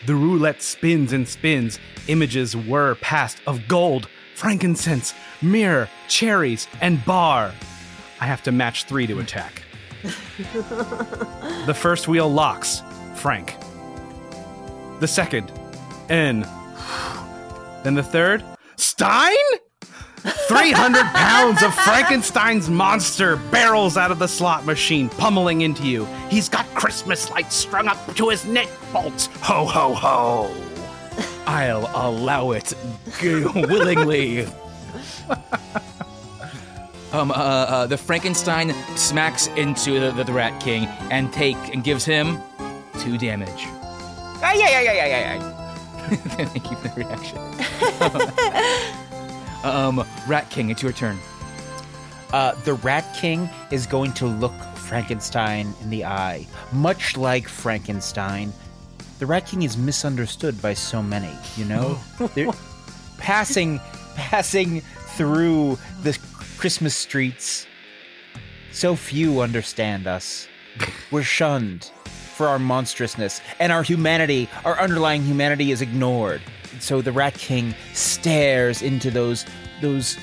Speaker 3: The roulette spins and spins. Images whir past of gold, frankincense, myrrh, cherries, and bar. I have to match three to attack. the first wheel locks, Frank. The second, N. Then the third, Stein? 300 pounds of Frankenstein's monster barrels out of the slot machine, pummeling into you. He's got Christmas lights strung up to his neck bolts. Ho, ho, ho.
Speaker 1: I'll allow it g- willingly. um, uh, uh, the Frankenstein smacks into the, the, the Rat King and take and gives him two damage.
Speaker 6: Ah, yeah, yeah, yeah, yeah, yeah, yeah.
Speaker 1: Thank you for the reaction. um, Rat King, it's your turn.
Speaker 6: Uh, the Rat King is going to look Frankenstein in the eye. Much like Frankenstein, the Rat King is misunderstood by so many, you know? Oh. They're passing passing through the Christmas streets. So few understand us. We're shunned for our monstrousness, and our humanity, our underlying humanity, is ignored. So the Rat King stares into those those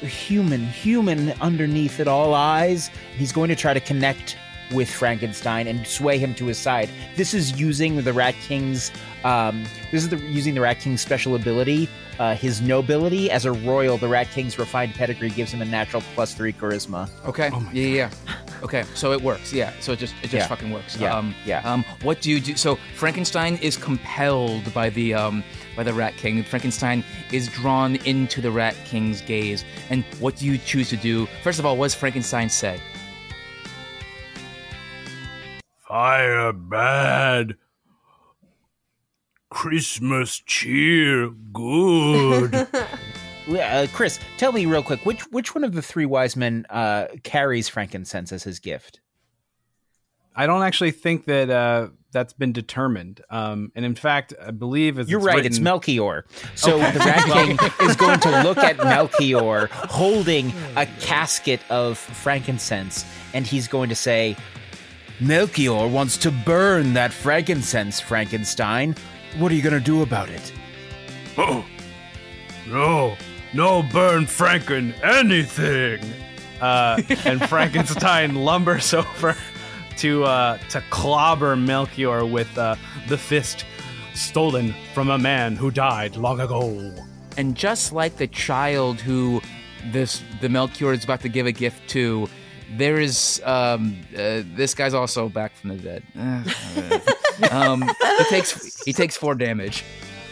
Speaker 6: human, human underneath it all eyes. He's going to try to connect with Frankenstein and sway him to his side. This is using the Rat King's. Um, this is the, using the Rat King's special ability, uh, his nobility as a royal. The Rat King's refined pedigree gives him a natural plus three charisma.
Speaker 1: Okay. yeah, yeah, yeah. Okay, so it works. Yeah. So it just it just
Speaker 6: Yeah.
Speaker 1: fucking works.
Speaker 6: Yeah,
Speaker 1: Um,
Speaker 6: yeah.
Speaker 1: Um, what do you do? So Frankenstein is compelled by the um by the Rat King. Frankenstein is drawn into the Rat King's gaze. And what do you choose to do? First of all, what does Frankenstein say?
Speaker 7: Fire bad. Christmas cheer good.
Speaker 6: Yeah, Uh, Chris, tell me real quick which which one of the three wise men uh, carries frankincense as his gift?
Speaker 3: I don't actually think that uh, that's been determined. Um, and in fact, I believe as
Speaker 6: You're right. It's
Speaker 3: written-
Speaker 6: Melchior. So
Speaker 3: Okay.
Speaker 6: the Rat King is going to look at Melchior holding a casket of frankincense, and he's going to say, "Melchior wants to burn that frankincense, Frankenstein. What are you going to do about it?"
Speaker 7: Oh, no, no burn Franken anything.
Speaker 3: uh, and Frankenstein lumbers over to uh, to clobber Melchior with uh, the fist stolen from a man who died long ago.
Speaker 1: And just like the child who this the Melchior is about to give a gift to, there is um, uh, this guy's also back from the dead. Uh, um, he takes he takes four damage.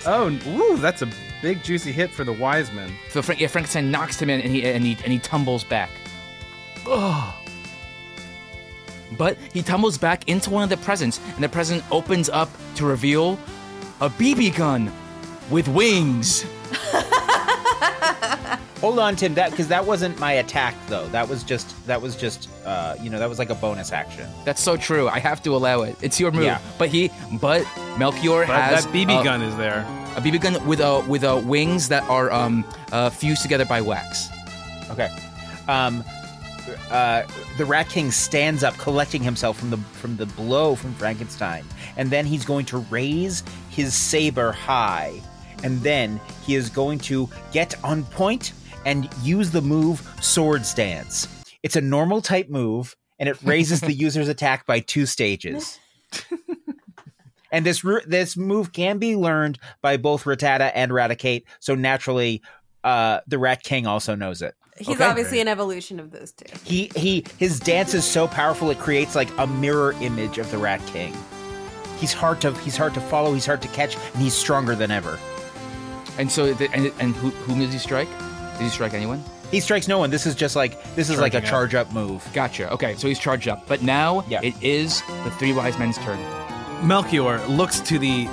Speaker 3: Oh, ooh, that's a big juicy hit for the wise men.
Speaker 1: So Frank, yeah, Frankenstein knocks him in, and he and he and he tumbles back. Ugh. But he tumbles back into one of the presents, and the present opens up to reveal a BB gun with wings.
Speaker 6: Hold on, Tim. That because that wasn't my attack though. That was just that was just uh, you know that was like a bonus action.
Speaker 1: That's so true. I have to allow it. It's your move.
Speaker 6: Yeah.
Speaker 1: But he, but Melchior
Speaker 3: But
Speaker 1: has
Speaker 3: that BB
Speaker 1: a-
Speaker 3: gun is there.
Speaker 1: A BB gun with a with a wings that are um uh, fused together by wax.
Speaker 6: Okay. Um, uh, the Rat King stands up, collecting himself from the from the blow from Frankenstein, and then he's going to raise his saber high, and then he is going to get on point and use the move Swords Dance. It's a normal type move, and it raises the user's attack by two stages. And this ru- this move can be learned by both Rattata and Raticate, so naturally, uh, the Rat King also knows it.
Speaker 4: He's obviously an evolution of those two.
Speaker 6: He he his dance is so powerful it creates like a mirror image of the Rat King. He's hard to he's hard to follow, he's hard to catch, and he's stronger than ever.
Speaker 1: And so, the, and, and who, whom does he strike? Does he strike anyone?
Speaker 6: He strikes no one. This is just like this is like a
Speaker 1: Charging up.
Speaker 6: charge up move.
Speaker 1: Gotcha. Okay, so he's charged up. But now it is the three wise men's turn.
Speaker 3: Melchior looks to the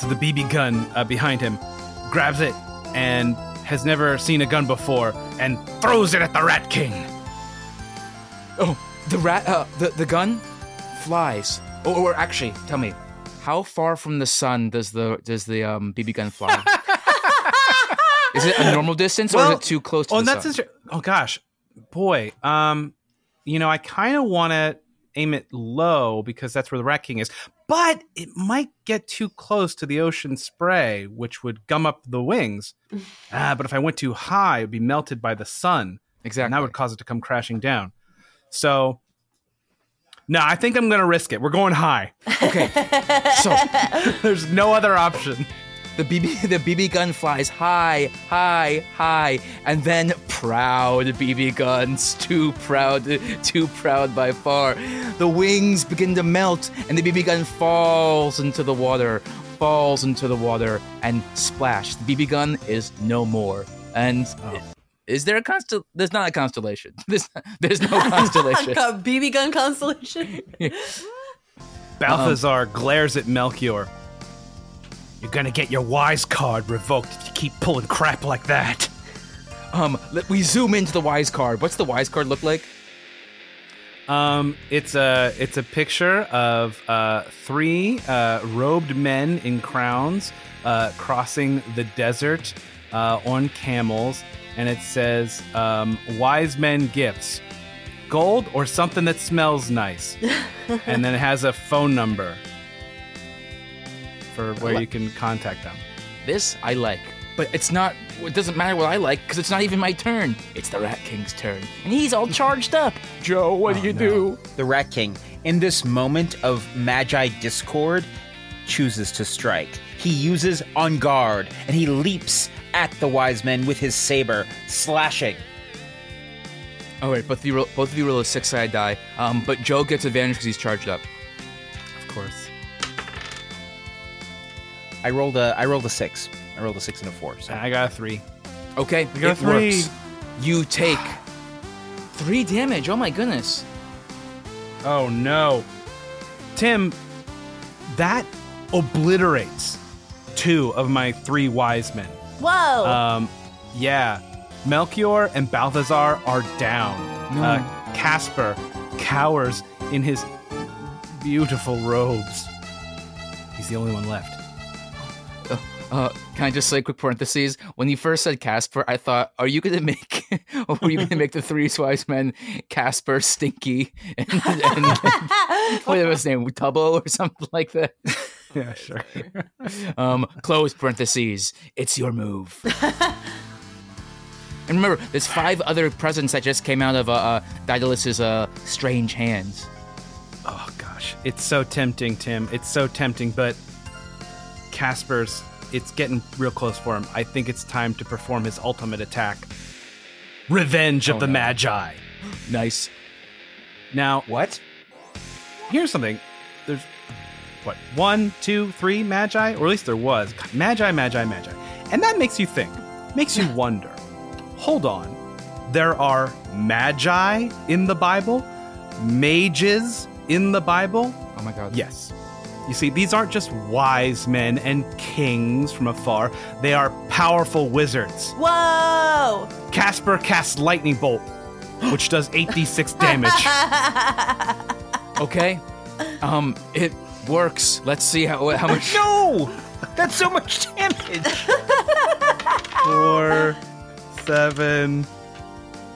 Speaker 3: to the BB gun uh, behind him, grabs it, and has never seen a gun before, and throws it at the Rat King.
Speaker 1: Oh, the rat, uh, the the gun flies. Or, or actually, tell me, how far from the sun does the does the um, BB gun fly? is it a normal distance, or is it too close to
Speaker 3: oh,
Speaker 1: the
Speaker 3: that's
Speaker 1: sun?
Speaker 3: inter- oh gosh, boy. Um, you know, I kind of want to aim it low because that's where the Rat King is, but it might get too close to the ocean spray, which would gum up the wings. ah, but if I went too high, it'd be melted by the sun.
Speaker 1: Exactly,
Speaker 3: and that would cause it to come crashing down. So. No, I think I'm going to risk it. We're going high.
Speaker 1: Okay. So
Speaker 3: there's no other option.
Speaker 1: The BB the BB gun flies high, high, high, and then proud BB guns, too proud, too proud by far. The wings begin to melt, and the BB gun falls into the water, falls into the water, and splash. The BB gun is no more. And oh. is there a constel? There's not a constellation. There's there's no constellation.
Speaker 4: Got BB gun constellation.
Speaker 3: Balthazar um, glares at Melchior. You're gonna get your wise card revoked if you keep pulling crap like that.
Speaker 1: Um, let, we zoom into the wise card. What's the wise card look like?
Speaker 3: Um, it's a it's a picture of uh, three uh, robed men in crowns uh, crossing the desert uh, on camels, and it says um, "Wise men gifts, gold or something that smells nice," and then it has a phone number for where
Speaker 1: like-
Speaker 3: you can contact them.
Speaker 1: This I like, but it's not. It doesn't matter what I like because it's not even my turn. It's the Rat King's turn, and he's all charged up. Joe, what do you do?
Speaker 6: The Rat King, in this moment of Magi discord, chooses to strike. He uses on guard and he leaps at the wise men with his saber, slashing.
Speaker 1: All right, both of you, roll, both of you roll a six-sided die. Um, but Joe gets advantage because he's charged up.
Speaker 3: Of course.
Speaker 6: I rolled a I rolled a six. I rolled a six and a four. So
Speaker 3: I got a three.
Speaker 1: Okay,
Speaker 3: I got
Speaker 1: it
Speaker 3: three.
Speaker 1: works. You take three damage. Oh my goodness.
Speaker 3: Oh no. Tim, that obliterates two of my three wise men.
Speaker 4: Whoa.
Speaker 3: Um, yeah. Melchior and Balthazar are down.
Speaker 1: No.
Speaker 3: Uh, Casper cowers in his beautiful robes. He's the only one left.
Speaker 1: Uh, can I just say, quick parentheses? When you first said Casper, I thought, are you gonna make, or were you gonna make the three wise men Casper, Stinky, and, and, what was his name, Tubbo or something like that?
Speaker 3: Yeah, sure.
Speaker 1: um, close parentheses. It's your move. and remember, there's five other presents that just came out of uh, uh, Daedalus's uh, strange hands.
Speaker 3: Oh gosh, it's so tempting, Tim. It's so tempting, but Casper's it's getting real close for him. I think it's time to perform his ultimate attack. Revenge of
Speaker 1: Oh,
Speaker 3: the
Speaker 1: no.
Speaker 3: Magi.
Speaker 1: Nice.
Speaker 3: Now,
Speaker 6: what?
Speaker 3: Here's something. There's what one, two, three Magi, or at least there was Magi, Magi, Magi, and that makes you think, makes you wonder. Hold on, there are Magi in the Bible, mages in the Bible.
Speaker 1: Oh my God.
Speaker 3: Yes. You see, these aren't just wise men and kings from afar. They are powerful wizards.
Speaker 4: Whoa.
Speaker 3: Casper casts lightning bolt, which does 8d6 damage.
Speaker 1: Okay. Um, it works. Let's see how how much.
Speaker 6: No! That's so much damage!
Speaker 3: four, seven,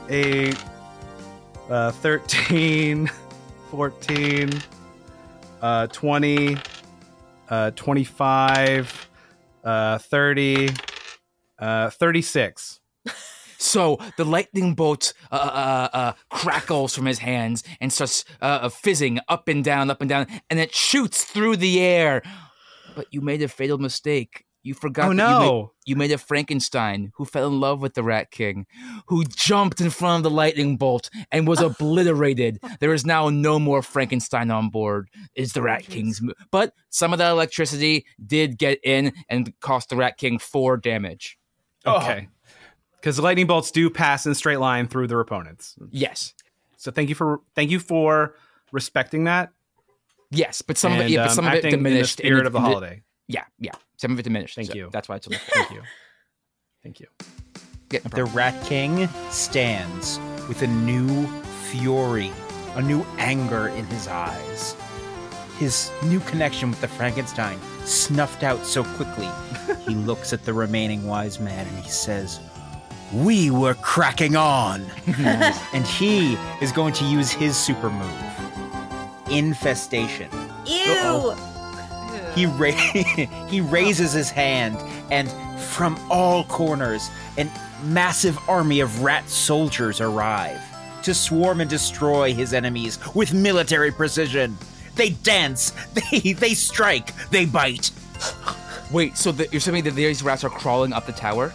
Speaker 3: eight, uh, 13, 14, uh, 20, uh, 25, uh, 30, uh, 36.
Speaker 1: So the lightning bolt uh, uh, uh, crackles from his hands and starts uh, fizzing up and down, up and down, and it shoots through the air. But you made a fatal mistake. You forgot.
Speaker 3: Oh,
Speaker 1: that you made-
Speaker 3: no.
Speaker 1: You made, a Frankenstein who fell in love with the Rat King, who jumped in front of the lightning bolt and was obliterated. There is now no more Frankenstein on board. Is the Rat King's. mo- But some of that electricity did get in and cost the Rat King four damage.
Speaker 3: Okay. Because lightning bolts do pass in a straight line through their opponents.
Speaker 1: Yes.
Speaker 3: So thank you for thank you for respecting that.
Speaker 1: Yes, but some of it,
Speaker 3: And,
Speaker 1: yeah, but
Speaker 3: um,
Speaker 1: some of it
Speaker 3: acting in the
Speaker 1: diminished. in
Speaker 3: spirit of the holiday.
Speaker 1: Yeah, yeah, some of it diminished.
Speaker 3: Thank
Speaker 1: so
Speaker 3: you.
Speaker 1: That's why it's on the
Speaker 3: Thank you. Thank you.
Speaker 1: Yeah, no
Speaker 6: The. Rat King stands with a new fury, a new anger in his eyes. His new connection with the Frankenstein snuffed out so quickly. he looks at the remaining wise man and he says, We were cracking on. and he is going to use his super move Infestation.
Speaker 4: Ew.
Speaker 6: He ra- he raises his hand, and from all corners, an massive army of rat soldiers arrive to swarm and destroy his enemies with military precision. They dance, they they strike, they bite.
Speaker 1: Wait, so the, you're saying that these rats are crawling up the tower?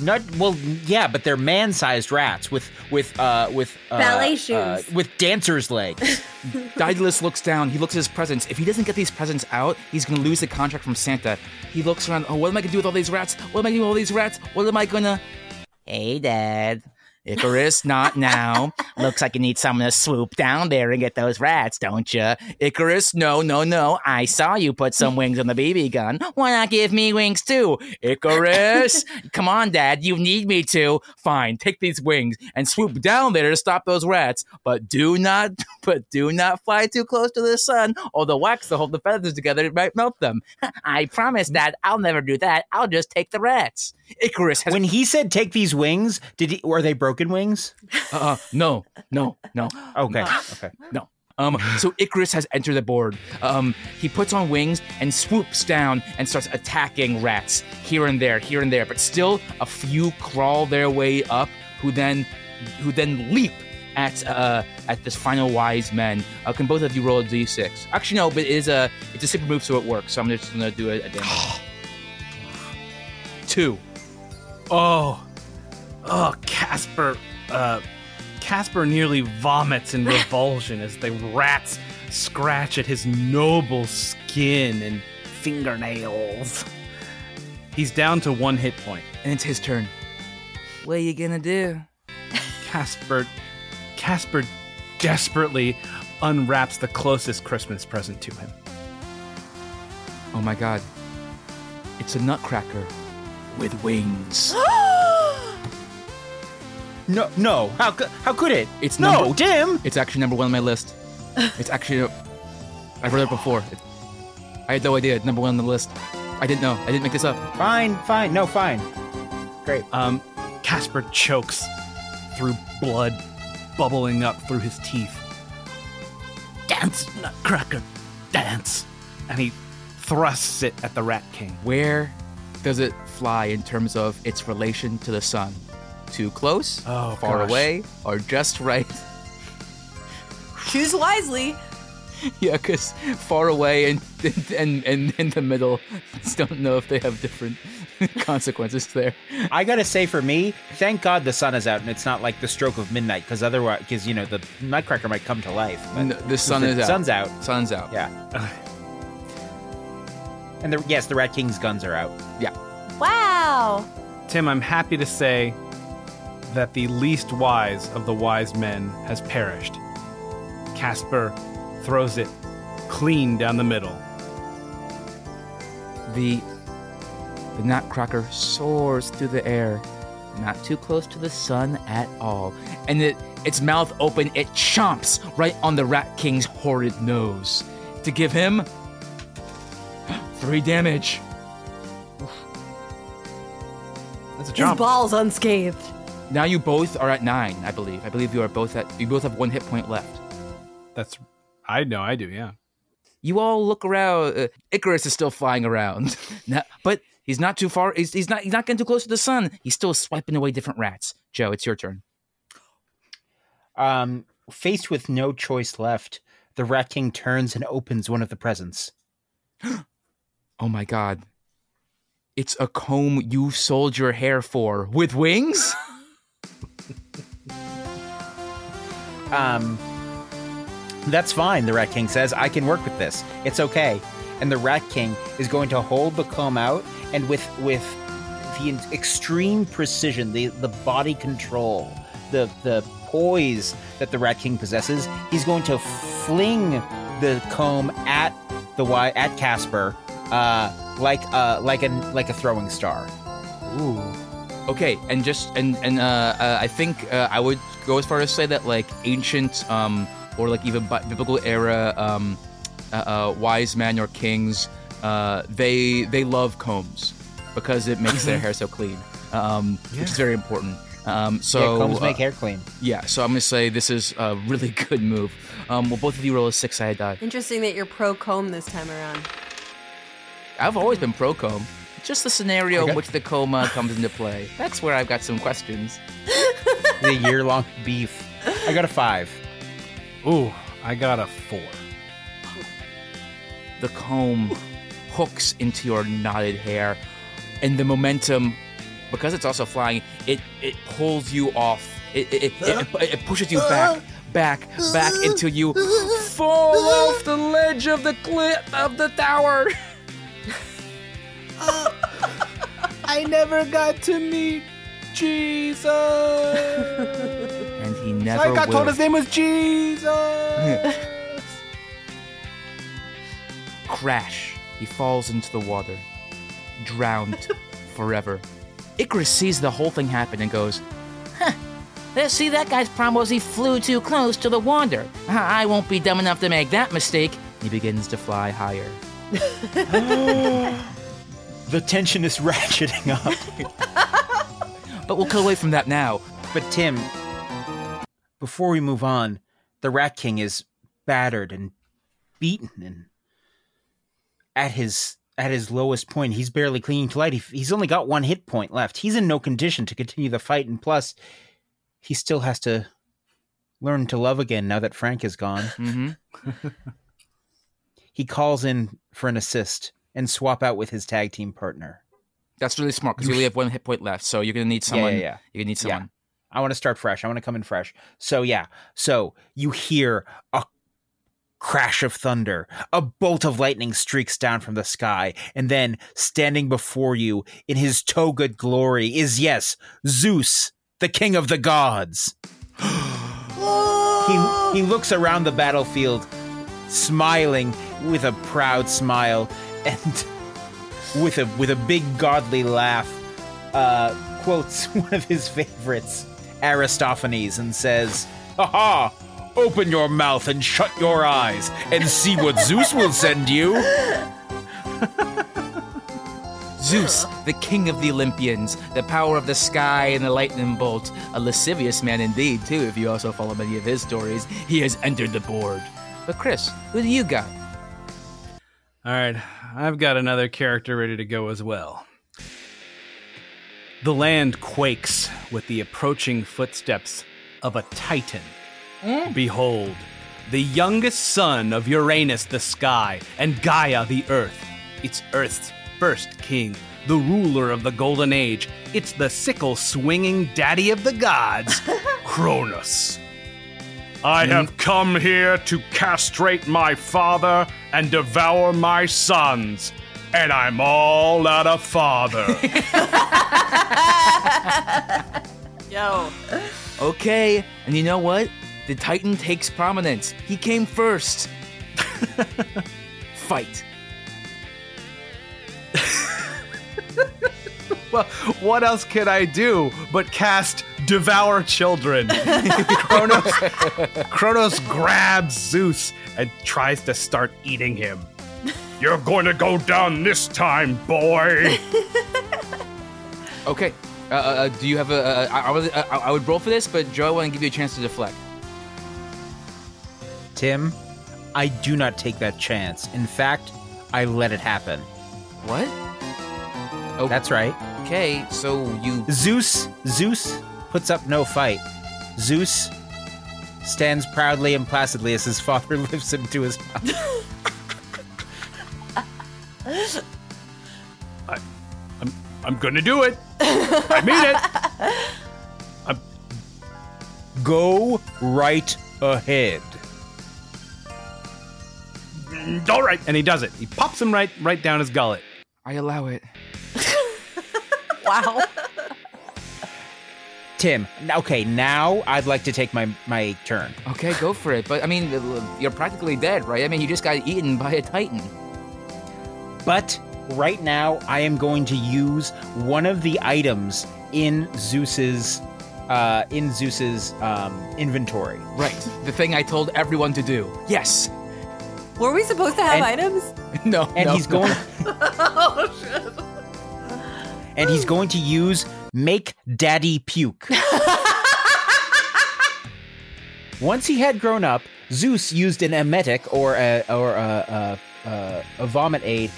Speaker 6: Not well, yeah, but they're man-sized rats with with uh with uh,
Speaker 4: Ballet
Speaker 6: uh,
Speaker 4: shoes.
Speaker 6: with dancers' legs.
Speaker 1: Daedalus looks down. He looks at his presents. If he doesn't get these presents out, he's gonna lose the contract from Santa. He looks around. Oh, what am I gonna do with all these rats? What am I gonna do with all these rats? What am I gonna? Hey, Dad. Icarus, not now. Looks like you need someone to swoop down there and get those rats, don't you? Icarus, no, no, no. I saw you put some wings on the BB gun. Why not give me wings too? Icarus, come on, Dad. You need me to. Fine, take these wings and swoop down there to stop those rats. But do not, but do not fly too close to the sun, or the wax to hold the feathers together It might melt them. I promise, Dad. I'll never do that. I'll just take the rats. Icarus has
Speaker 6: when he said take these wings, did he were they broken wings?
Speaker 1: Uh, no, no, no.
Speaker 6: Okay, okay.
Speaker 1: No. Um, so Icarus has entered the board. Um, he puts on wings and swoops down and starts attacking rats here and there, here and there. But still, a few crawl their way up, who then, who then leap at uh, at this final wise men. Uh, can both of you roll a d6? Actually, no, but it is a it's a super move, so it works. So I'm just gonna do a, a damage. Two.
Speaker 3: Oh, oh, Casper. Uh, Casper nearly vomits in revulsion as the rats scratch at his noble skin and fingernails. He's down to one hit.
Speaker 1: And it's his turn. What are you gonna do?
Speaker 3: Casper, Casper desperately unwraps the closest Christmas present to him.
Speaker 1: Oh my god. It's a nutcracker with wings.
Speaker 6: No, no. How could how could it?
Speaker 1: It's
Speaker 6: no,
Speaker 1: number,
Speaker 6: Tim.
Speaker 1: It's actually number one on my list. It's actually I've read it before. It, I had no idea. It's number one on the list. I didn't know. I didn't make this up.
Speaker 6: Fine, fine. No, fine. Great.
Speaker 3: Um, Casper chokes through blood bubbling up through his teeth. Dance, Nutcracker, dance! And he thrusts it at the Rat King.
Speaker 1: Where does it fly in terms of its relation to the sun? Too close?
Speaker 3: Oh,
Speaker 1: far
Speaker 3: gosh.
Speaker 1: away? Or just right?
Speaker 4: Choose wisely.
Speaker 1: yeah, because far away and, and and in the middle, just don't know if they have different consequences there.
Speaker 6: I gotta say, for me, thank God the sun is out and it's not like the stroke of midnight, because otherwise, because you know the Nutcracker might come to life. but
Speaker 1: No, the sun
Speaker 6: the
Speaker 1: is out.
Speaker 6: Sun's out.
Speaker 1: Sun's out.
Speaker 6: Yeah. and the yes, the Rat King's guns are out.
Speaker 1: Yeah.
Speaker 4: Wow.
Speaker 3: Tim, I'm happy to say that the least wise of the wise men has perished. Casper throws it clean down the middle.
Speaker 1: The the nutcracker soars through the air, not too close to the sun at all. And it its mouth open, it chomps right on the Rat King's horrid nose to give him three damage.
Speaker 3: That's a
Speaker 4: His ball's unscathed.
Speaker 1: Now you both are at nine, I believe. I believe you are both at you both have one hit point left.
Speaker 3: That's I know I do, yeah.
Speaker 1: You all look around. Uh, Icarus is still flying around, Now- but he's not too far. He's, he's not. He's not getting too close to the sun. He's still swiping away different rats. Joe, it's your turn.
Speaker 6: Um, faced with no choice left, the Rat King turns and opens one of the presents.
Speaker 1: Oh my god. It's a comb you sold your hair for with wings?
Speaker 6: Um, that's fine, the Rat King says. I can work with this. It's okay. And the Rat King is going to hold the comb out and with with the extreme precision, the the body control, the the poise that the Rat King possesses, he's going to fling the comb at the at Casper uh, like uh like a like a throwing star.
Speaker 1: Ooh. Okay, and just and and uh, uh, I think uh, I would go as far as say that like ancient um or like even bi- biblical era um uh, uh, wise men or kings uh they they love combs because it makes their hair so clean um which is very important um so
Speaker 6: yeah, combs make
Speaker 1: uh,
Speaker 6: hair clean.
Speaker 1: yeah so I'm gonna say this is a really good move um well both of you roll a six sided die
Speaker 4: Interesting that you're pro comb this time around.
Speaker 1: I've always been pro comb just the scenario
Speaker 6: Okay.
Speaker 1: in which the coma comes into play that's where I've got some questions
Speaker 6: the year long beef. I got a five.
Speaker 3: Ooh, I got a four.
Speaker 1: the comb hooks into your knotted hair, and the momentum, because it's also flying, it it pulls you off. It it, it, it, it pushes you back, back, back until you fall off the ledge of the cliff of the tower.
Speaker 3: Uh, I never got to meet Jesus.
Speaker 1: And he never
Speaker 3: I got
Speaker 1: will.
Speaker 3: told his name was Jesus.
Speaker 1: Crash. He falls into the water, drowned forever. Icarus sees the whole thing happen and goes, Huh. Let's see, that guy's problem was he flew too close to the wander. Uh, I won't be dumb enough to make that mistake. He begins to fly higher.
Speaker 6: the tension is ratcheting up.
Speaker 1: but we'll cut away from that now.
Speaker 6: But Tim, before we move on, the Rat King is battered and beaten and at his at his lowest point. He's barely clinging to life. He, he's only got one hit point left. He's in no condition to continue the fight, and plus, he still has to learn to love again now that Frank is gone.
Speaker 1: Mm-hmm.
Speaker 6: he calls in for an assist and swap out with his tag team partner.
Speaker 1: That's really smart because you only have one hit point left, so you're gonna need someone.
Speaker 6: Yeah, yeah, yeah.
Speaker 1: You're gonna need someone.
Speaker 6: I want to start fresh. I want to come in fresh. So yeah. So you hear a crash of thunder. A bolt of lightning streaks down from the sky, and then standing before you in his toga glory is yes, Zeus, the king of the gods. he he looks around the battlefield, smiling with a proud smile and with a with a big godly laugh, uh, quotes one of his favorites, Aristophanes, and says, "Ha ha! Open your mouth and shut your eyes, and see what Zeus will send you."
Speaker 1: Zeus, the king of the Olympians, the power of the sky and the lightning bolt, a lascivious man indeed, too, if you also follow many of his stories, he has entered the board. But Chris, who do you got?
Speaker 3: All right, I've got another character ready to go as well. The land quakes with the approaching footsteps of a titan. Mm. Behold, the youngest son of Uranus the sky and Gaia the earth. It's Earth's first king, the ruler of the golden age. It's the sickle swinging daddy of the gods, Cronus.
Speaker 7: I hmm? have come here to castrate my father and devour my sons, and I'm all out of father.
Speaker 5: Yo.
Speaker 1: Okay, and you know what? The Titan takes prominence. He came first. Fight.
Speaker 3: Well, what else can I do but cast Devour Children? Kronos, Kronos grabs Zeus and tries to start eating him.
Speaker 7: You're going to go down this time, boy.
Speaker 1: Okay. Uh, uh, uh, do you have a? Uh, I, I, would, I, I would roll for this, but Joe, I want to give you a chance to deflect.
Speaker 6: Tim, I do not take that chance. In fact, I let it happen.
Speaker 1: What? Oh,
Speaker 6: That's right.
Speaker 1: Okay, so you.
Speaker 6: Zeus, Zeus puts up no fight. Zeus stands proudly and placidly as his father lifts him to his mouth.
Speaker 7: I'm, I'm gonna do it. I mean it. I'm...
Speaker 6: Go right ahead.
Speaker 7: All right.
Speaker 3: And he does it. He pops him right right down his gullet.
Speaker 1: I allow it.
Speaker 5: Wow.
Speaker 6: Tim, okay, now I'd like to take my, my turn.
Speaker 1: Okay, go for it. But I mean, you're practically dead, right? I mean, you just got eaten by a Titan.
Speaker 6: But right now, I am going to use one of the items in Zeus's uh, in Zeus's um, inventory.
Speaker 1: Right. The thing I told everyone to do. Yes.
Speaker 4: Were we supposed to have
Speaker 6: And-
Speaker 4: items?
Speaker 1: No.
Speaker 6: And
Speaker 1: no,
Speaker 6: he's
Speaker 1: no.
Speaker 6: going
Speaker 5: oh shit.
Speaker 6: And he's going to use make daddy puke. Once he had grown up, Zeus used an emetic or a or a, a, a, a vomit aid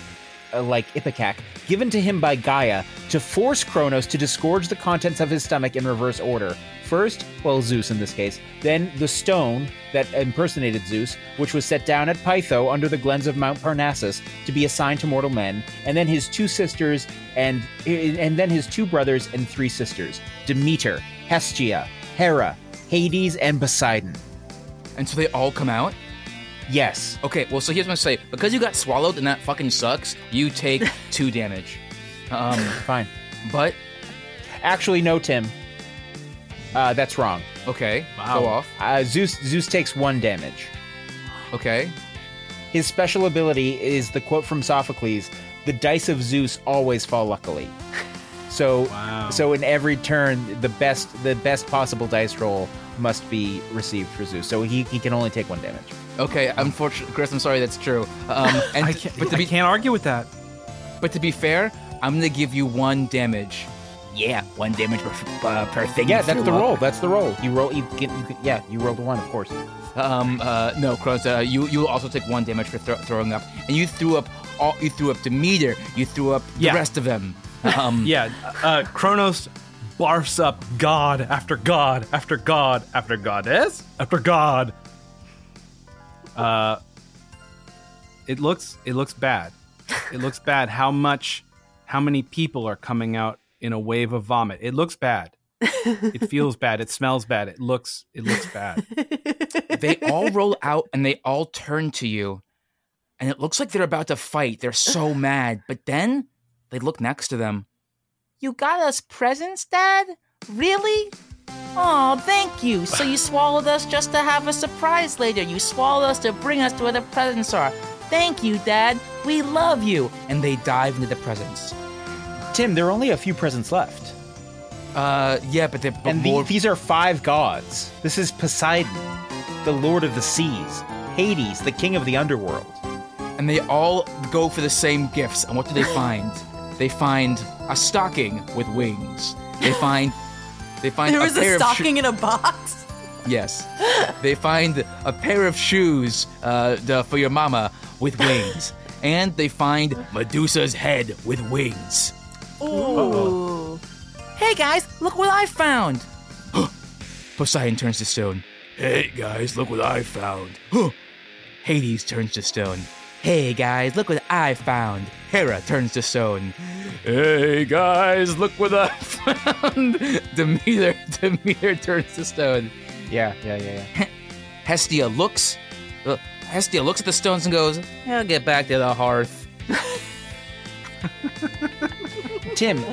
Speaker 6: uh, like ipecac, given to him by Gaia to force Kronos to disgorge the contents of his stomach in reverse order. First, well, Zeus in this case, then the stone that impersonated Zeus, which was set down at Pytho under the glens of Mount Parnassus to be assigned to mortal men, and then his two sisters and and then his two brothers and three sisters, Demeter, Hestia, Hera, Hades, and Poseidon.
Speaker 1: And so they all come out?
Speaker 6: Yes.
Speaker 1: Okay, well, so here's what I'm say. Because you got swallowed and that fucking sucks, you take two damage. Um,
Speaker 6: Fine.
Speaker 1: But
Speaker 6: Actually, no, Tim. Uh, that's wrong.
Speaker 1: Okay. Go off.
Speaker 6: Uh, Zeus Zeus takes one damage.
Speaker 1: Okay.
Speaker 6: His special ability is the quote from Sophocles: "The dice of Zeus always fall luckily." So, so in every turn, the best the best possible dice roll must be received for Zeus. So he, he can only take one damage.
Speaker 1: Okay, unfortunately, Chris, I'm sorry, that's true. Um, and
Speaker 3: I can't-
Speaker 1: but to
Speaker 3: I can't argue with that.
Speaker 1: But to be fair, I'm gonna give you one damage. Yeah, one damage per, uh, per thing.
Speaker 6: Yeah, that's
Speaker 1: threw
Speaker 6: the
Speaker 1: up.
Speaker 6: roll. That's the roll. You roll. You get. You get yeah, you rolled a one, of course.
Speaker 1: Um, uh, no, Kronos, uh, you you also take one damage for thro- throwing up, and you threw up all. You threw up Demeter. You threw up the
Speaker 3: Yeah.
Speaker 1: rest of them. Um,
Speaker 3: yeah, uh, Kronos barfs up god after god after god after goddess after god. Uh, it looks it looks bad. It looks bad. How much? How many people are coming out in a wave of vomit? It looks bad. it feels bad. It smells bad. It looks it looks bad.
Speaker 1: they all roll out and they all turn to you, and it looks like they're about to fight. They're so mad, but then they look next to them. You got us presents, Dad? Really? Oh, thank you. So you swallowed us just to have a surprise later. You swallowed us to bring us to where the presents are. Thank you, Dad. We love you. And they dive into the presents.
Speaker 6: Tim, there are only a few presents left.
Speaker 1: Uh, yeah, but they're
Speaker 6: and the-
Speaker 1: more-
Speaker 6: these are five gods. This is Poseidon, the lord of the seas, Hades, the king of the underworld.
Speaker 1: and they all go for the same gifts. And what do they find? They find a stocking with wings. They find they find
Speaker 4: There
Speaker 1: a
Speaker 4: was
Speaker 1: pair
Speaker 4: a
Speaker 1: of sho-
Speaker 4: stocking in a box.
Speaker 1: yes. They find a pair of shoes uh, for your mama with wings, and they find Medusa's head with wings.
Speaker 4: Ooh.
Speaker 1: Hey guys, look what I found! Poseidon turns to stone. Hey guys, look what I found. Hades turns to stone. Hey guys, look what I found. Hera turns to stone. Hey guys, look what I found. Demeter, Demeter turns to stone.
Speaker 6: Yeah, yeah, yeah, yeah.
Speaker 1: Hestia looks. Uh, Hestia looks at the stones and goes, "I'll get back to the hearth."
Speaker 6: Tim,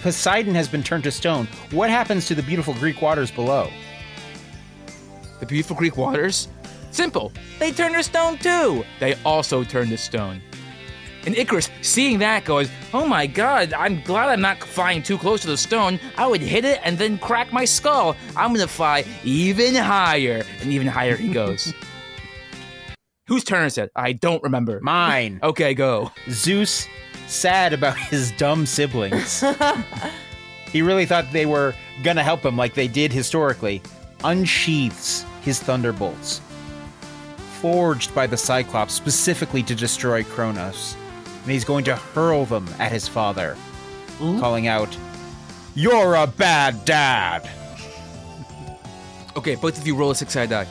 Speaker 6: Poseidon has been turned to stone. What happens to the beautiful Greek waters below?
Speaker 1: The beautiful Greek waters? Simple. They turn to stone too. They also turn to stone. And Icarus, seeing that, goes, Oh my god, I'm glad I'm not flying too close to the stone. I would hit it and then crack my skull. I'm gonna fly even higher. And even higher he goes. Whose turn is it? I don't remember.
Speaker 6: Mine.
Speaker 1: Okay, go.
Speaker 6: Zeus, sad about his dumb siblings. he really thought they were gonna help him like they did historically. Unsheathes his thunderbolts, forged by the Cyclops specifically to destroy Kronos. And he's going to hurl them at his father, calling out, You're a bad dad!
Speaker 1: Okay, both of you roll a six sided die.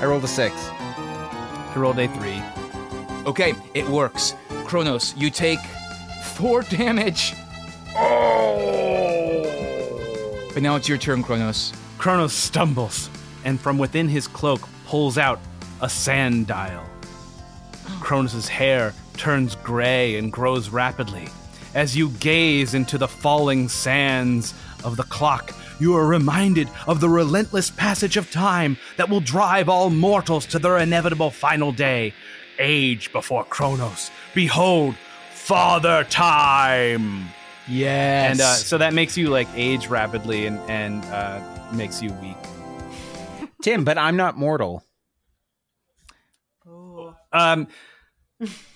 Speaker 6: I rolled a six.
Speaker 3: I rolled a three.
Speaker 1: Okay, it works. Kronos, you take four damage. Oh! But now it's your turn, Kronos.
Speaker 3: Kronos stumbles and from within his cloak pulls out a sand dial. Kronos' hair turns gray and grows rapidly. As you gaze into the falling sands of the clock, you are reminded of the relentless passage of time that will drive all mortals to their inevitable final day. Age before Kronos. Behold, Father Time!
Speaker 1: Yes.
Speaker 3: And uh, so that makes you like age rapidly and, and uh, makes you weak.
Speaker 6: Tim, but I'm not mortal.
Speaker 3: Um,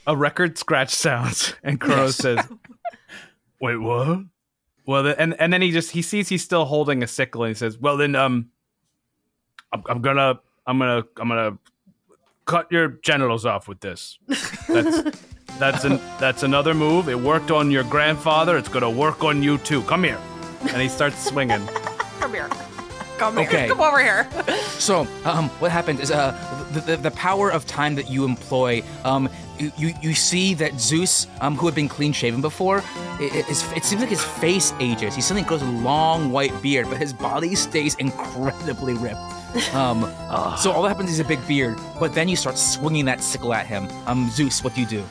Speaker 3: a record scratch sounds, and Kronos says, "Wait, what?" Well, the, and and then he just he sees he's still holding a sickle, and he says, "Well, then, um, I'm, I'm gonna I'm gonna I'm gonna cut your genitals off with this." That's That's an that's another move. It worked on your grandfather. It's gonna work on you too. Come here. And he starts swinging.
Speaker 5: Come here. Come here.
Speaker 1: Okay.
Speaker 5: Come over here.
Speaker 1: So, um, what happened is uh, the, the, the power of time that you employ, um, you, you, you see that Zeus, um, who had been clean shaven before, it, it, it seems like his face ages. He suddenly grows a long white beard, but his body stays incredibly ripped. Um, so all that happens is a big beard, but then you start swinging that sickle at him. Um, Zeus, what do you do?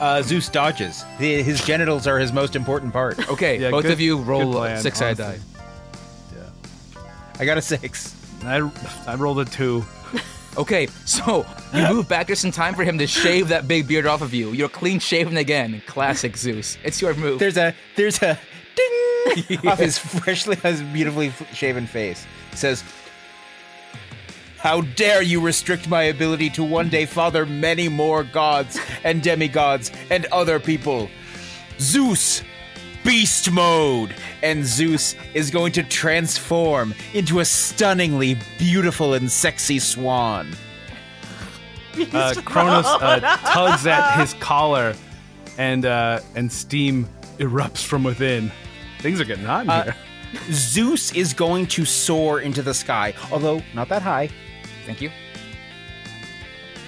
Speaker 6: Uh, Zeus dodges. The- His genitals are his most important part.
Speaker 1: Okay,
Speaker 3: Yeah,
Speaker 1: both
Speaker 3: good-
Speaker 1: of you
Speaker 3: good
Speaker 1: roll
Speaker 3: plan,
Speaker 1: six-sided die.
Speaker 3: honestly.
Speaker 6: I got a six.
Speaker 3: I I rolled a two.
Speaker 1: Okay, so you move back just in time for him to shave that big beard off of you. You're clean shaven again. Classic Zeus. It's your move.
Speaker 6: There's a there's a ding off his freshly his beautifully shaven face. It says, "How dare you restrict my ability to one day father many more gods and demigods and other people? Zeus, beast mode!" And Zeus is going to transform into a stunningly beautiful and sexy swan.
Speaker 3: Uh, Kronos uh, tugs at his collar, and uh, and steam erupts from within. Things are getting hot in
Speaker 6: Uh,
Speaker 3: here.
Speaker 6: Zeus is going to soar into the sky, although not that high.
Speaker 1: Thank you.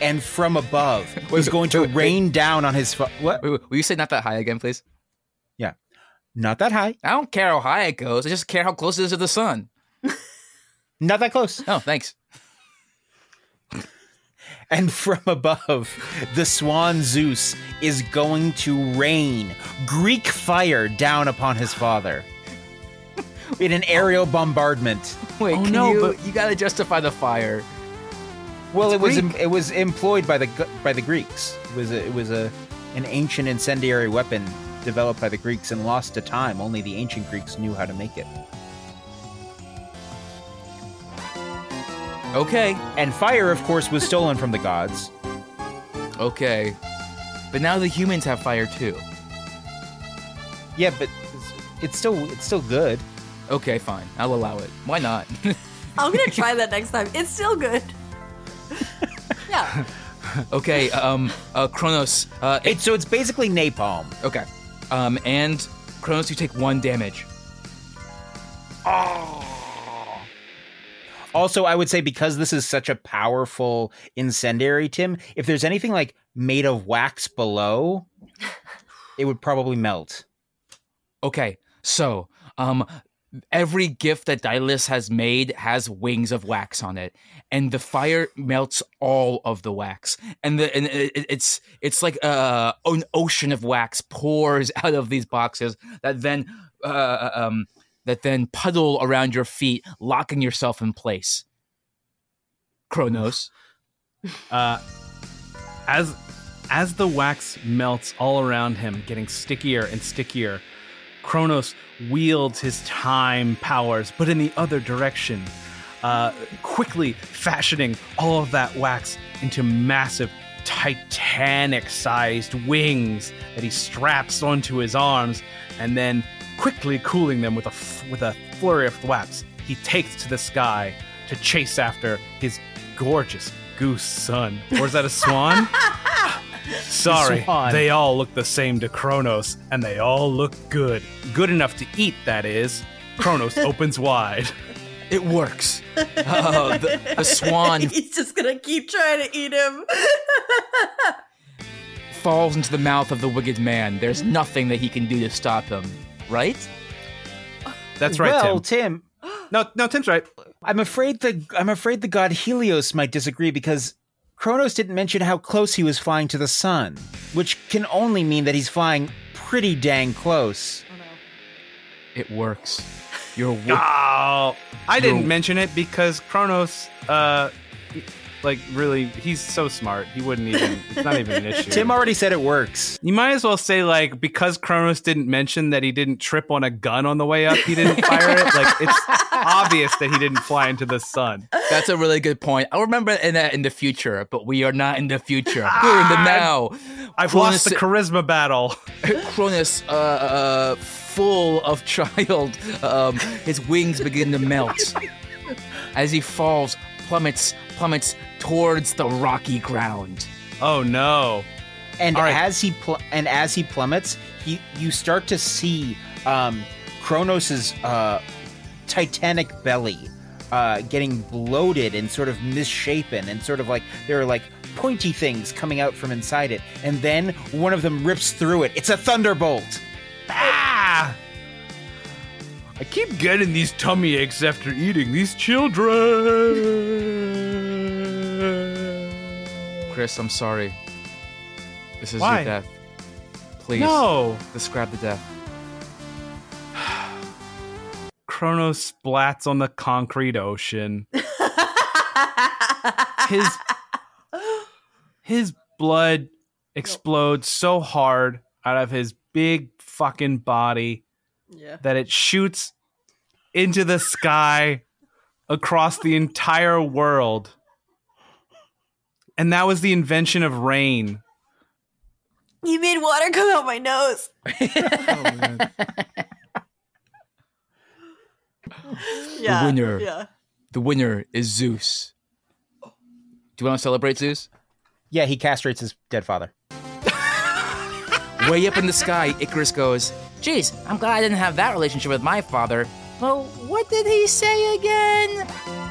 Speaker 6: And from above, he's going to rain down on his. Fu- what?
Speaker 1: Wait, wait, will you say not that high again, please?
Speaker 6: Yeah, not that high.
Speaker 1: I don't care how high it goes. I just care how close it is to the sun.
Speaker 6: Not that close.
Speaker 1: Oh, thanks.
Speaker 6: And from above, the swan Zeus is going to rain Greek fire down upon his father in an aerial oh. bombardment.
Speaker 1: Wait,
Speaker 3: Oh,
Speaker 1: can
Speaker 3: no,
Speaker 1: you,
Speaker 3: but-
Speaker 1: you gotta justify the fire.
Speaker 6: Well, it was
Speaker 1: Greek.
Speaker 6: it was employed by the by the Greeks. It was a, it was a an ancient incendiary weapon developed by the Greeks and lost to time. Only the ancient Greeks knew how to make it.
Speaker 1: Okay,
Speaker 6: And fire, of course, was stolen from the gods.
Speaker 1: okay. But now the humans have fire too.
Speaker 6: Yeah, but it's, it's still it's still good.
Speaker 1: Okay, fine. I'll allow it. Why not?
Speaker 4: I'm gonna try that next time. It's still good. yeah.
Speaker 1: okay, um, uh, Kronos. Uh,
Speaker 6: It's so it's basically napalm.
Speaker 1: okay. Um, and Kronos, you take one damage.
Speaker 6: Also, I would say because this is such a powerful incendiary, Tim, if there's anything like made of wax below, it would probably melt.
Speaker 1: Okay, so um, every gift that Daedalus has made has wings of wax on it, and the fire melts all of the wax, and the and it, it- it's it's like uh, an ocean of wax pours out of these boxes that then uh, um that then puddle around your feet, locking yourself in place. Kronos.
Speaker 3: Uh, as as the wax melts all around him, getting stickier and stickier, Kronos wields his time powers, but in the other direction, uh, quickly fashioning all of that wax into massive, titanic-sized wings that he straps onto his arms, and then quickly cooling them with a f- with a flurry of thwaps, he takes to the sky to chase after his gorgeous goose son. Or is that a swan? Sorry,
Speaker 6: Swan.
Speaker 3: they all look the same to Kronos, and they all look good. Good enough to eat, that is. Kronos opens wide.
Speaker 1: It works. Uh, the, the swan
Speaker 4: He's just gonna keep trying to eat him.
Speaker 1: falls into the mouth of the wicked man. There's nothing that he can do to stop him, right?
Speaker 3: That's right,
Speaker 6: well,
Speaker 3: Tim.
Speaker 6: Tim,
Speaker 3: No, no, Tim's right.
Speaker 6: I'm afraid the I'm afraid the god Helios might disagree because Kronos didn't mention how close he was flying to the sun, which can only mean that he's flying pretty dang close.
Speaker 1: It works. You're wi-
Speaker 3: Oh, I didn't mention it because Kronos, uh, like really, he's so smart. He wouldn't even. It's not even an issue.
Speaker 6: Tim already said it works.
Speaker 3: You might as well say like because Kronos didn't mention that he didn't trip on a gun on the way up, he didn't fire it. Like it's obvious that he didn't fly into the sun.
Speaker 1: That's a really good point. I'll remember in that in the future, but we are not in the future. We're in the now.
Speaker 3: I've
Speaker 1: Cronus,
Speaker 3: lost the charisma battle.
Speaker 1: Cronus, uh, uh, full of child, um, his wings begin to melt as he falls, plummets, plummets towards the rocky ground.
Speaker 3: Oh no!
Speaker 6: and
Speaker 3: right.
Speaker 6: as he pl- and as he plummets, he you start to see um, Kronos's uh, titanic belly uh, getting bloated and sort of misshapen, and sort of like there are like pointy things coming out from inside it, and then one of them rips through it. It's a thunderbolt.
Speaker 3: Ah! I keep getting these tummy aches after eating these children.
Speaker 1: Chris, I'm sorry. This is
Speaker 3: Why?
Speaker 1: your death. Please.
Speaker 3: No.
Speaker 1: Describe the death.
Speaker 3: Kronos splats on the concrete ocean. his his blood explodes so hard out of his big fucking body
Speaker 5: Yeah.
Speaker 3: that it shoots into the sky across the entire world. And that was the invention of rain.
Speaker 4: You made water come out my nose.
Speaker 5: Oh, yeah.
Speaker 1: the winner.
Speaker 5: Yeah.
Speaker 1: The winner is Zeus. Do you want to celebrate Zeus?
Speaker 6: Yeah, he castrates his dead father.
Speaker 1: Way up in the sky, Icarus goes, Geez, I'm glad I didn't have that relationship with my father. Well, what did he say again?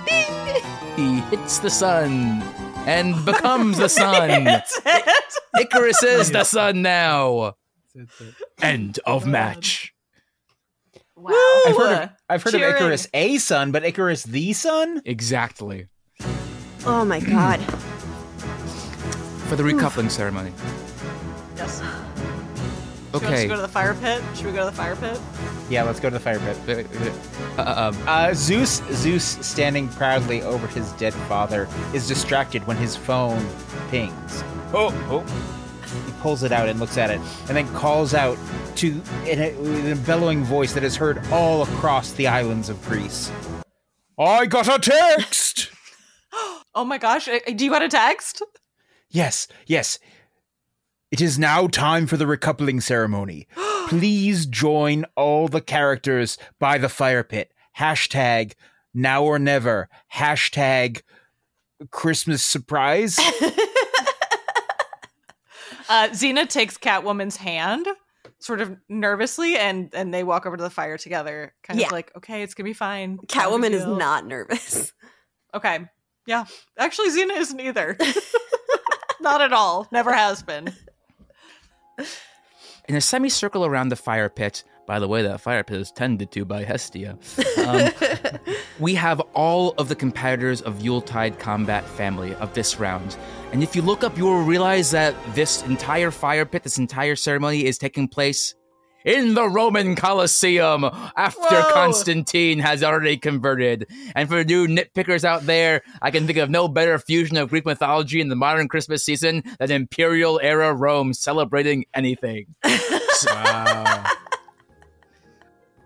Speaker 1: Ding! He hits the sun and becomes the sun. Icarus is the sun now. End of match.
Speaker 5: Wow.
Speaker 6: I've heard of, I've heard of Icarus a son, but Icarus the son?
Speaker 1: Exactly.
Speaker 4: Oh my god.
Speaker 1: For the recoupling ceremony.
Speaker 5: Yes. Okay, should we
Speaker 1: Okay.
Speaker 5: go to the fire pit? Should we go to the fire pit?
Speaker 6: Yeah, let's go to the fire pit.
Speaker 1: Uh, um,
Speaker 6: Uh, Zeus, Zeus, standing proudly over his dead father, is distracted when his phone pings. Oh, oh! He pulls it out and looks at it, and then calls out to in a, with a bellowing voice that is heard all across the islands of Greece. I got a text.
Speaker 5: Oh my gosh. uh, Do you want a text?
Speaker 6: yes, yes. It is now time for the recoupling ceremony. Please join all the characters by the fire pit. Hashtag now or never. Hashtag Christmas surprise.
Speaker 5: Uh, Xena takes Catwoman's hand, sort of nervously, and and they walk over to the fire together, kind
Speaker 4: Yeah.
Speaker 5: of like, okay, it's gonna be fine.
Speaker 4: Catwoman is not nervous.
Speaker 5: Okay, yeah. Actually, Xena isn't either. not at all. Never has been.
Speaker 1: In a semicircle around the fire pit, by the way, that fire pit is tended to by Hestia, um, we have all of the competitors of Yuletide Kombat family of this round. And if you look up, you will realize that this entire fire pit, this entire ceremony is taking place in the Roman Colosseum after
Speaker 5: Whoa.
Speaker 1: Constantine has already converted. And for new nitpickers out there, I can think of no better fusion of Greek mythology in the modern Christmas season than Imperial era Rome celebrating anything.
Speaker 3: Wow.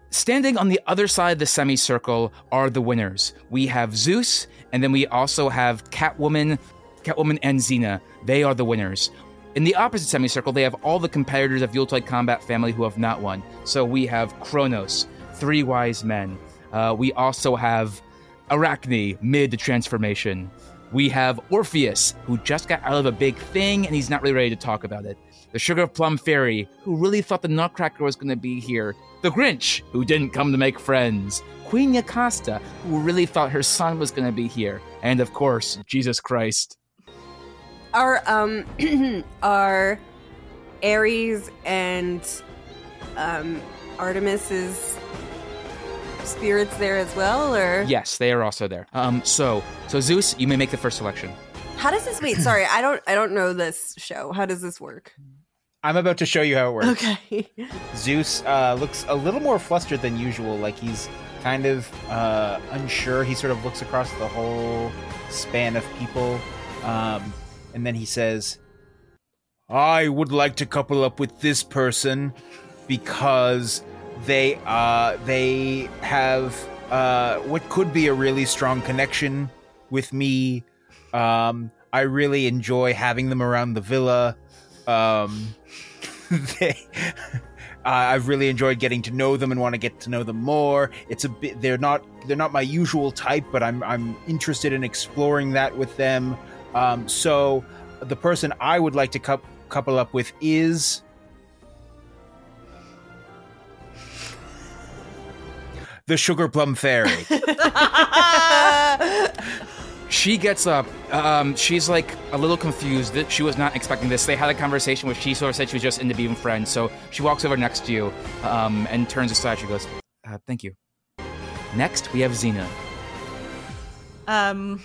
Speaker 1: Standing on the other side of the semicircle are the winners. We have Zeus, and then we also have Catwoman, Catwoman and Xena. They are the winners. In the opposite semicircle, they have all the competitors of Yuletide Kombat family who have not won. So we have Kronos, Three Wise Men. Uh, we also have Arachne, mid transformation. We have Orpheus, who just got out of a big thing and he's not really ready to talk about it. The Sugar Plum Fairy, who really thought the Nutcracker was going to be here. The Grinch, who didn't come to make friends. Queen Yocasta, who really thought her son was going to be here. And of course, Jesus Christ.
Speaker 4: Are um are Ares and um Artemis's spirits there as well, or
Speaker 1: Yes, they are also there. Um, so, so Zeus, you may make the first selection.
Speaker 4: how does this? Wait, sorry, I don't I don't know this show. How does this work?
Speaker 6: I'm about to show you how it works.
Speaker 4: Okay.
Speaker 6: Zeus uh, looks a little more flustered than usual, like he's kind of uh, unsure. He sort of looks across the whole span of people, um, and then he says, "I would like to couple up with this person because they uh, they have uh, what could be a really strong connection with me. Um, I really enjoy having them around the villa." Um, they, I've really enjoyed getting to know them and want to get to know them more. It's a bit they're not they're not my usual type, but I'm I'm interested in exploring that with them. Um, so the person I would like to coup couple up with is the Sugar Plum Fairy.
Speaker 1: She gets up. Um, she's like a little confused. that She was not expecting this. They had a conversation where she sort of said she was just into being friends. So she walks over next to you um, and turns aside. She goes, uh, "Thank you." Next, we have Xena.
Speaker 5: Um,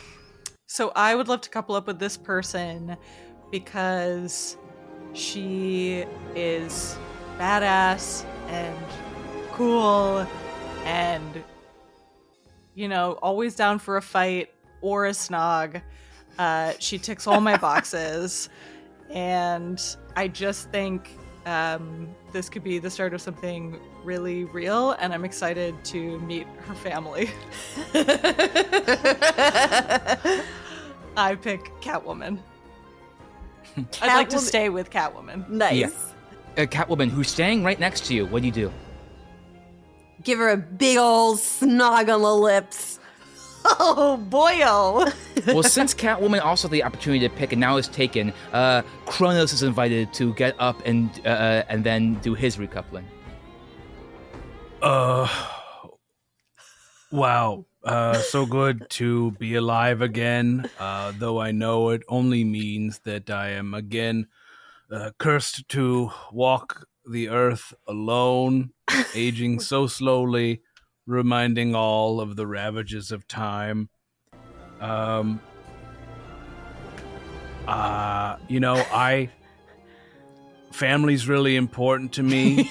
Speaker 5: so I would love to couple up with this person because she is badass and cool and you know always down for a fight or a snog. Uh, she ticks all my boxes, and I just think um, this could be the start of something really real, and I'm excited to meet her family. I pick Catwoman. I'd like to
Speaker 4: Catwoman-
Speaker 5: stay with Catwoman.
Speaker 4: Nice.
Speaker 1: Yeah. Uh, Catwoman, who's standing right next to you. What do you do?
Speaker 4: Give her a big old snog on the lips.
Speaker 5: Oh boy! Oh.
Speaker 1: well, since Catwoman also had the opportunity to pick and now is taken, uh, Kronos is invited to get up and uh, and then do his recoupling.
Speaker 3: Uh, wow. Uh, so good to be alive again. Uh, though I know it only means that I am again uh, cursed to walk the earth alone, aging so slowly, reminding all of the ravages of time. Um, uh, you know, I family's really important to me.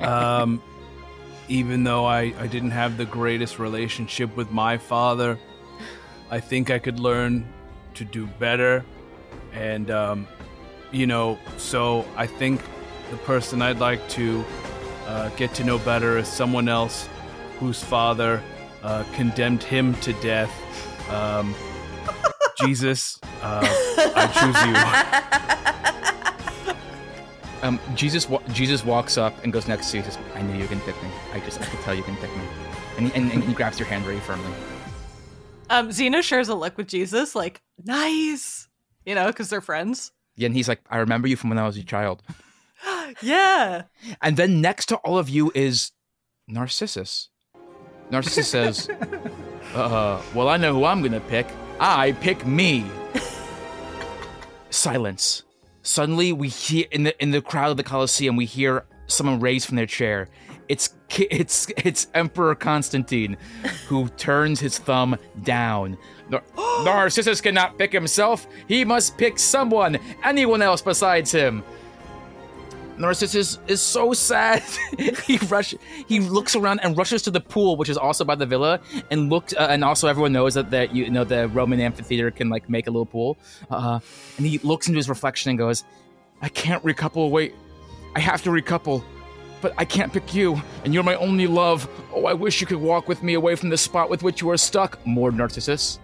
Speaker 3: um, even though I, I didn't have the greatest relationship with my father, I think I could learn to do better. And, um, you know, so I think the person I'd like to uh, get to know better as someone else whose father uh, condemned him to death. Um, Jesus, uh, I choose you.
Speaker 1: Um, Jesus, wa- Jesus walks up and goes next to you. Says, "I knew you can pick me. I just, I could tell you can pick me." And, he- and, and he grabs your hand very firmly.
Speaker 5: Um, Xena shares a look with Jesus, like nice, you know, because they're friends.
Speaker 1: Yeah, and he's like, "I remember you from when I was a child."
Speaker 5: yeah.
Speaker 1: And then next to all of you is Narcissus. Narcissus says, uh, well, I know who I'm gonna pick. I pick me. Silence. Suddenly, we hear in the in the crowd of the Colosseum, we hear someone raise from their chair. It's it's it's Emperor Constantine, who turns his thumb down. Nar- Narcissus cannot pick himself. He must pick someone, anyone else besides him. Narcissus is so sad. he rush. He looks around and rushes to the pool, which is also by the villa, and looks. Uh, and also, everyone knows that that you know the Roman amphitheater can like make a little pool. Uh, and he looks into his reflection and goes, "I can't recouple. Wait, I have to recouple, but I can't pick you, and you're my only love. Oh, I wish you could walk with me away from the spot with which you are stuck." More Narcissus.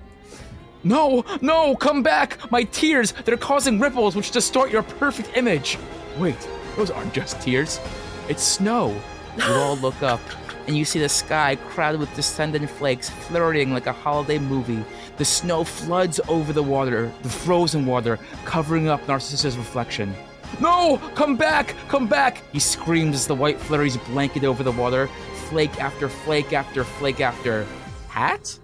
Speaker 1: No, no, come back! My tears, they're causing ripples which distort your perfect image. Wait, those aren't just tears. It's snow. You all look up, and you see the sky crowded with descendant flakes flirting like a holiday movie. The snow floods over the water, the frozen water, covering up Narcissus' reflection. No! Come back! Come back! He screams as the white flurries blanket over the water, flake after flake after flake after. Hat?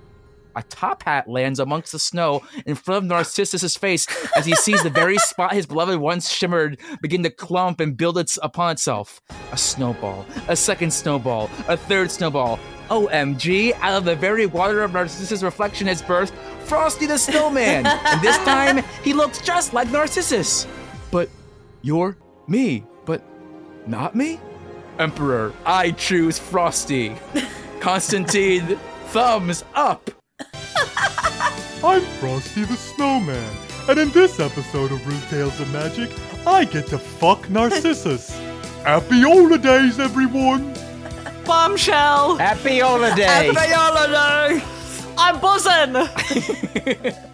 Speaker 1: A top hat lands amongst the snow in front of Narcissus' face as he sees the very spot his beloved once shimmered begin to clump and build upon itself. A snowball, a second snowball, a third snowball. OMG, out of the very water of Narcissus' reflection has birthed Frosty the Snowman. and this time, he looks just like Narcissus. But you're me, but not me? Emperor, I choose Frosty. Constantine, thumbs up.
Speaker 10: I'm Frosty the Snowman, and in this episode of Rude Tales of Magic, I get to fuck Narcissus. Happy holidays, everyone!
Speaker 5: Bombshell.
Speaker 6: Happy holiday.
Speaker 5: Happy holiday. I'm buzzing.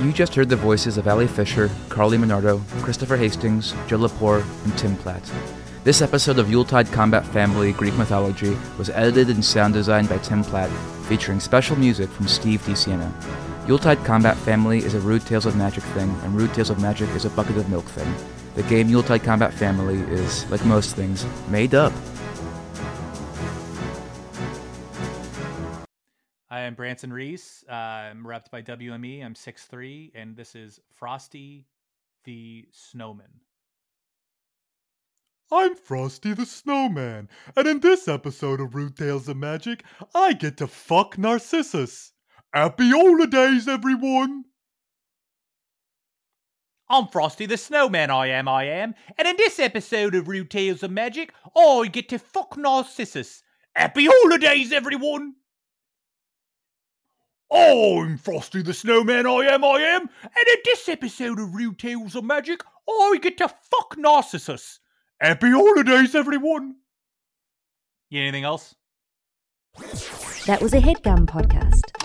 Speaker 1: You just heard the voices of Ali Fisher, Carly Monardo, Christopher Hastings, Joe Lepore, and Tim Platt. This episode of Yuletide Kombat Family Greek Mythology was edited and sound designed by Tim Platt, featuring special music from Steve DeSiena. Yuletide Kombat Family is a Rude Tales of Magic thing, and Rude Tales of Magic is a bucket of milk thing. The game Yuletide Kombat Family is, like most things, made up.
Speaker 11: I am Branson Reese. Uh, I'm repped by WME. I'm 6'3, and this is Frosty the Snowman.
Speaker 12: I'm Frosty the Snowman, and in this episode of Rude Tales of Magic, I get to fuck Narcissus. Happy holidays, everyone!
Speaker 10: I'm Frosty the Snowman, I am, I am, and in this episode of Rude Tales of Magic, I get to fuck Narcissus. Happy holidays, everyone! I'm Frosty the Snowman, I am, I am, and in this episode of Rude Tales of Magic, I get to fuck Narcissus. Happy holidays, everyone!
Speaker 11: You anything else?
Speaker 13: That was a Headgum podcast.